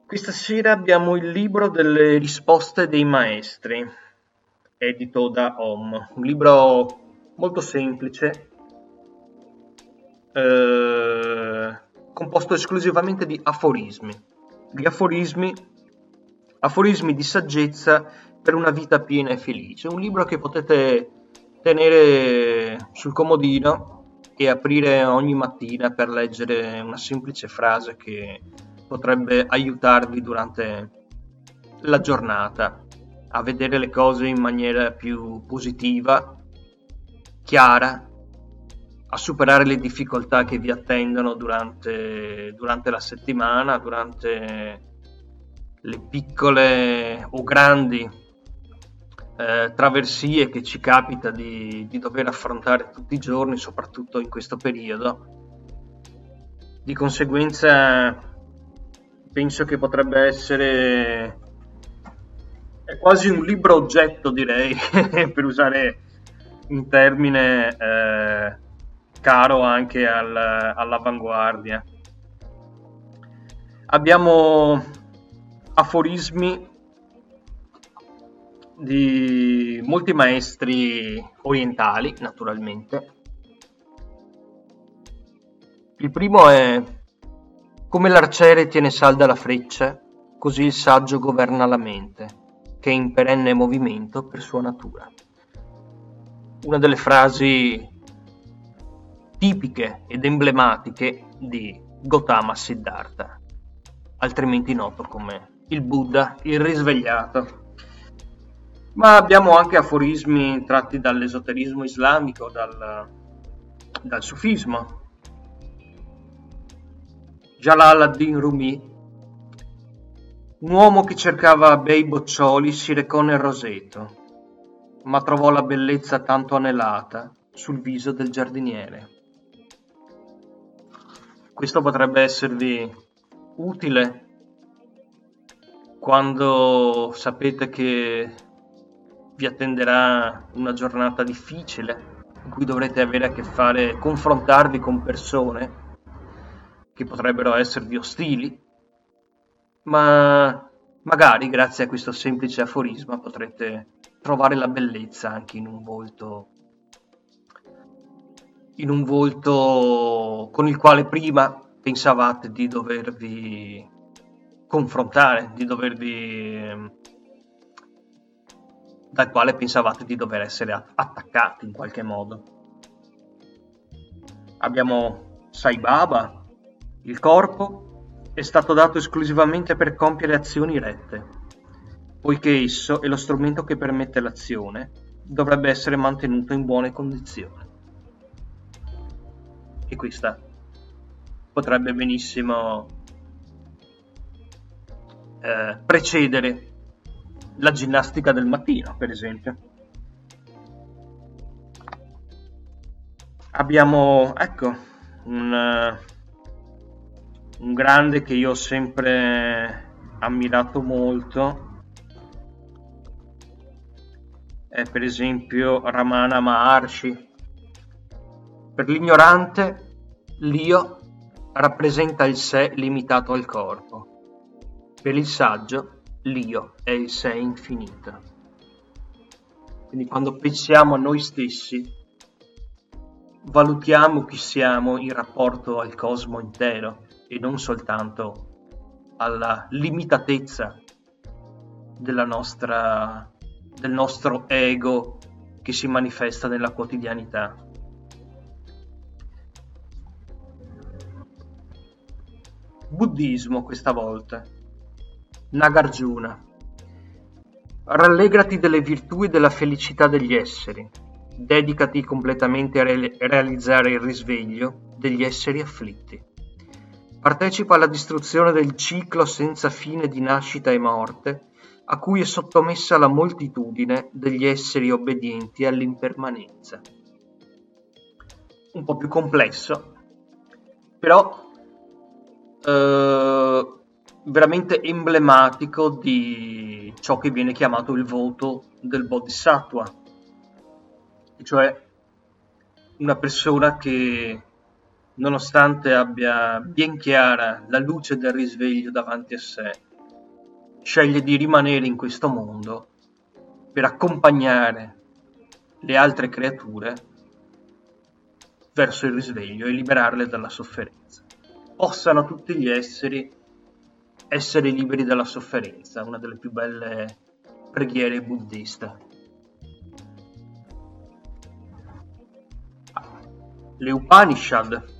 Questa sera abbiamo il libro delle risposte dei maestri, edito da Om, un libro molto semplice, eh, composto esclusivamente di aforismi. Gli aforismi, aforismi di saggezza per una vita piena e felice. Un libro che potete tenere sul comodino e aprire ogni mattina per leggere una semplice frase che potrebbe aiutarvi durante la giornata a vedere le cose in maniera più positiva, chiara, a superare le difficoltà che vi attendono durante, durante la settimana, durante le piccole o grandi eh, traversie che ci capita di, di dover affrontare tutti i giorni, soprattutto in questo periodo. Di conseguenza penso che potrebbe essere è quasi un libro oggetto direi per usare un termine eh, caro anche al, all'avanguardia. Abbiamo aforismi di molti maestri orientali naturalmente. Il primo è come l'arciere tiene salda la freccia, così il saggio governa la mente, che è in perenne movimento per sua natura. Una delle frasi tipiche ed emblematiche di Gautama Siddhartha, altrimenti noto come il Buddha, il risvegliato. Ma abbiamo anche aforismi tratti dall'esoterismo islamico, dal, dal sufismo, Jalal ad-Din Rumi, un uomo che cercava bei boccioli si recò nel roseto, ma trovò la bellezza tanto anelata sul viso del giardiniere. Questo potrebbe esservi utile quando sapete che vi attenderà una giornata difficile in cui dovrete avere a che fare, confrontarvi con persone che potrebbero esservi ostili, ma magari grazie a questo semplice aforisma potrete trovare la bellezza anche in un volto in un volto con il quale prima pensavate di dovervi confrontare, di dovervi dal quale pensavate di dover essere attaccati in qualche modo. Abbiamo Sai Baba, il corpo è stato dato esclusivamente per compiere azioni rette, poiché esso è lo strumento che permette l'azione, dovrebbe essere mantenuto in buone condizioni. E questa potrebbe benissimo eh, precedere la ginnastica del mattino, per esempio. Abbiamo, ecco, un un grande che io ho sempre ammirato molto è per esempio Ramana Maharshi. Per l'ignorante, l'io rappresenta il sé limitato al corpo. Per il saggio, l'io è il sé infinito. Quindi quando pensiamo a noi stessi, valutiamo chi siamo in rapporto al cosmo intero e non soltanto alla limitatezza della nostra, del nostro ego che si manifesta nella quotidianità. Buddismo questa volta. Nagarjuna. Rallegrati delle virtù e della felicità degli esseri. Dedicati completamente a re- realizzare il risveglio degli esseri afflitti. Partecipa alla distruzione del ciclo senza fine di nascita e morte a cui è sottomessa la moltitudine degli esseri obbedienti all'impermanenza. Un po' più complesso, però eh, veramente emblematico di ciò che viene chiamato il voto del Bodhisattva, cioè una persona che nonostante abbia ben chiara la luce del risveglio davanti a sé, sceglie di rimanere in questo mondo per accompagnare le altre creature verso il risveglio e liberarle dalla sofferenza. Possano tutti gli esseri essere liberi dalla sofferenza, una delle più belle preghiere buddiste. Le Upanishad.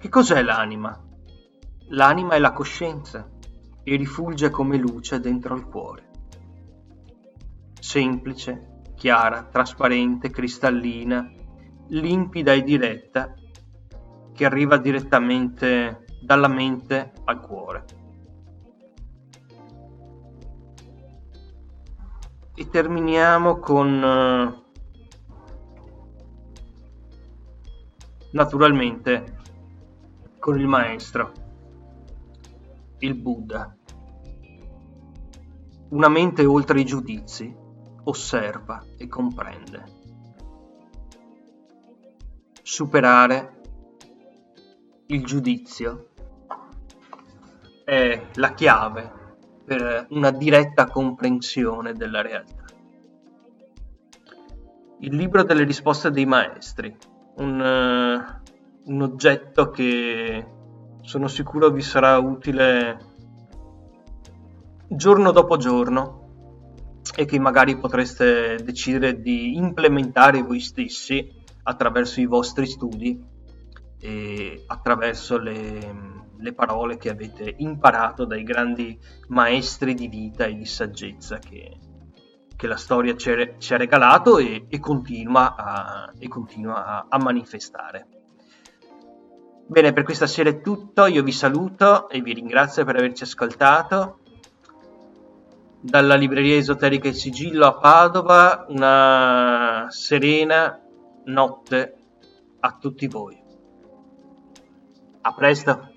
Che cos'è l'anima? L'anima è la coscienza e rifulge come luce dentro il cuore. Semplice, chiara, trasparente, cristallina, limpida e diretta, che arriva direttamente dalla mente al cuore. E terminiamo con eh, naturalmente con il maestro il Buddha. Una mente oltre i giudizi osserva e comprende. Superare il giudizio è la chiave per una diretta comprensione della realtà. Il libro delle risposte dei maestri, un, uh, un oggetto che sono sicuro vi sarà utile giorno dopo giorno e che magari potreste decidere di implementare voi stessi attraverso i vostri studi e attraverso le, le parole che avete imparato dai grandi maestri di vita e di saggezza che, che la storia ci ha regalato e, e continua, a, e continua a, a manifestare. Bene, per questa sera è tutto, io vi saluto e vi ringrazio per averci ascoltato. Dalla libreria esoterica Il Sigillo a Padova, una serena notte a tutti voi. A presto!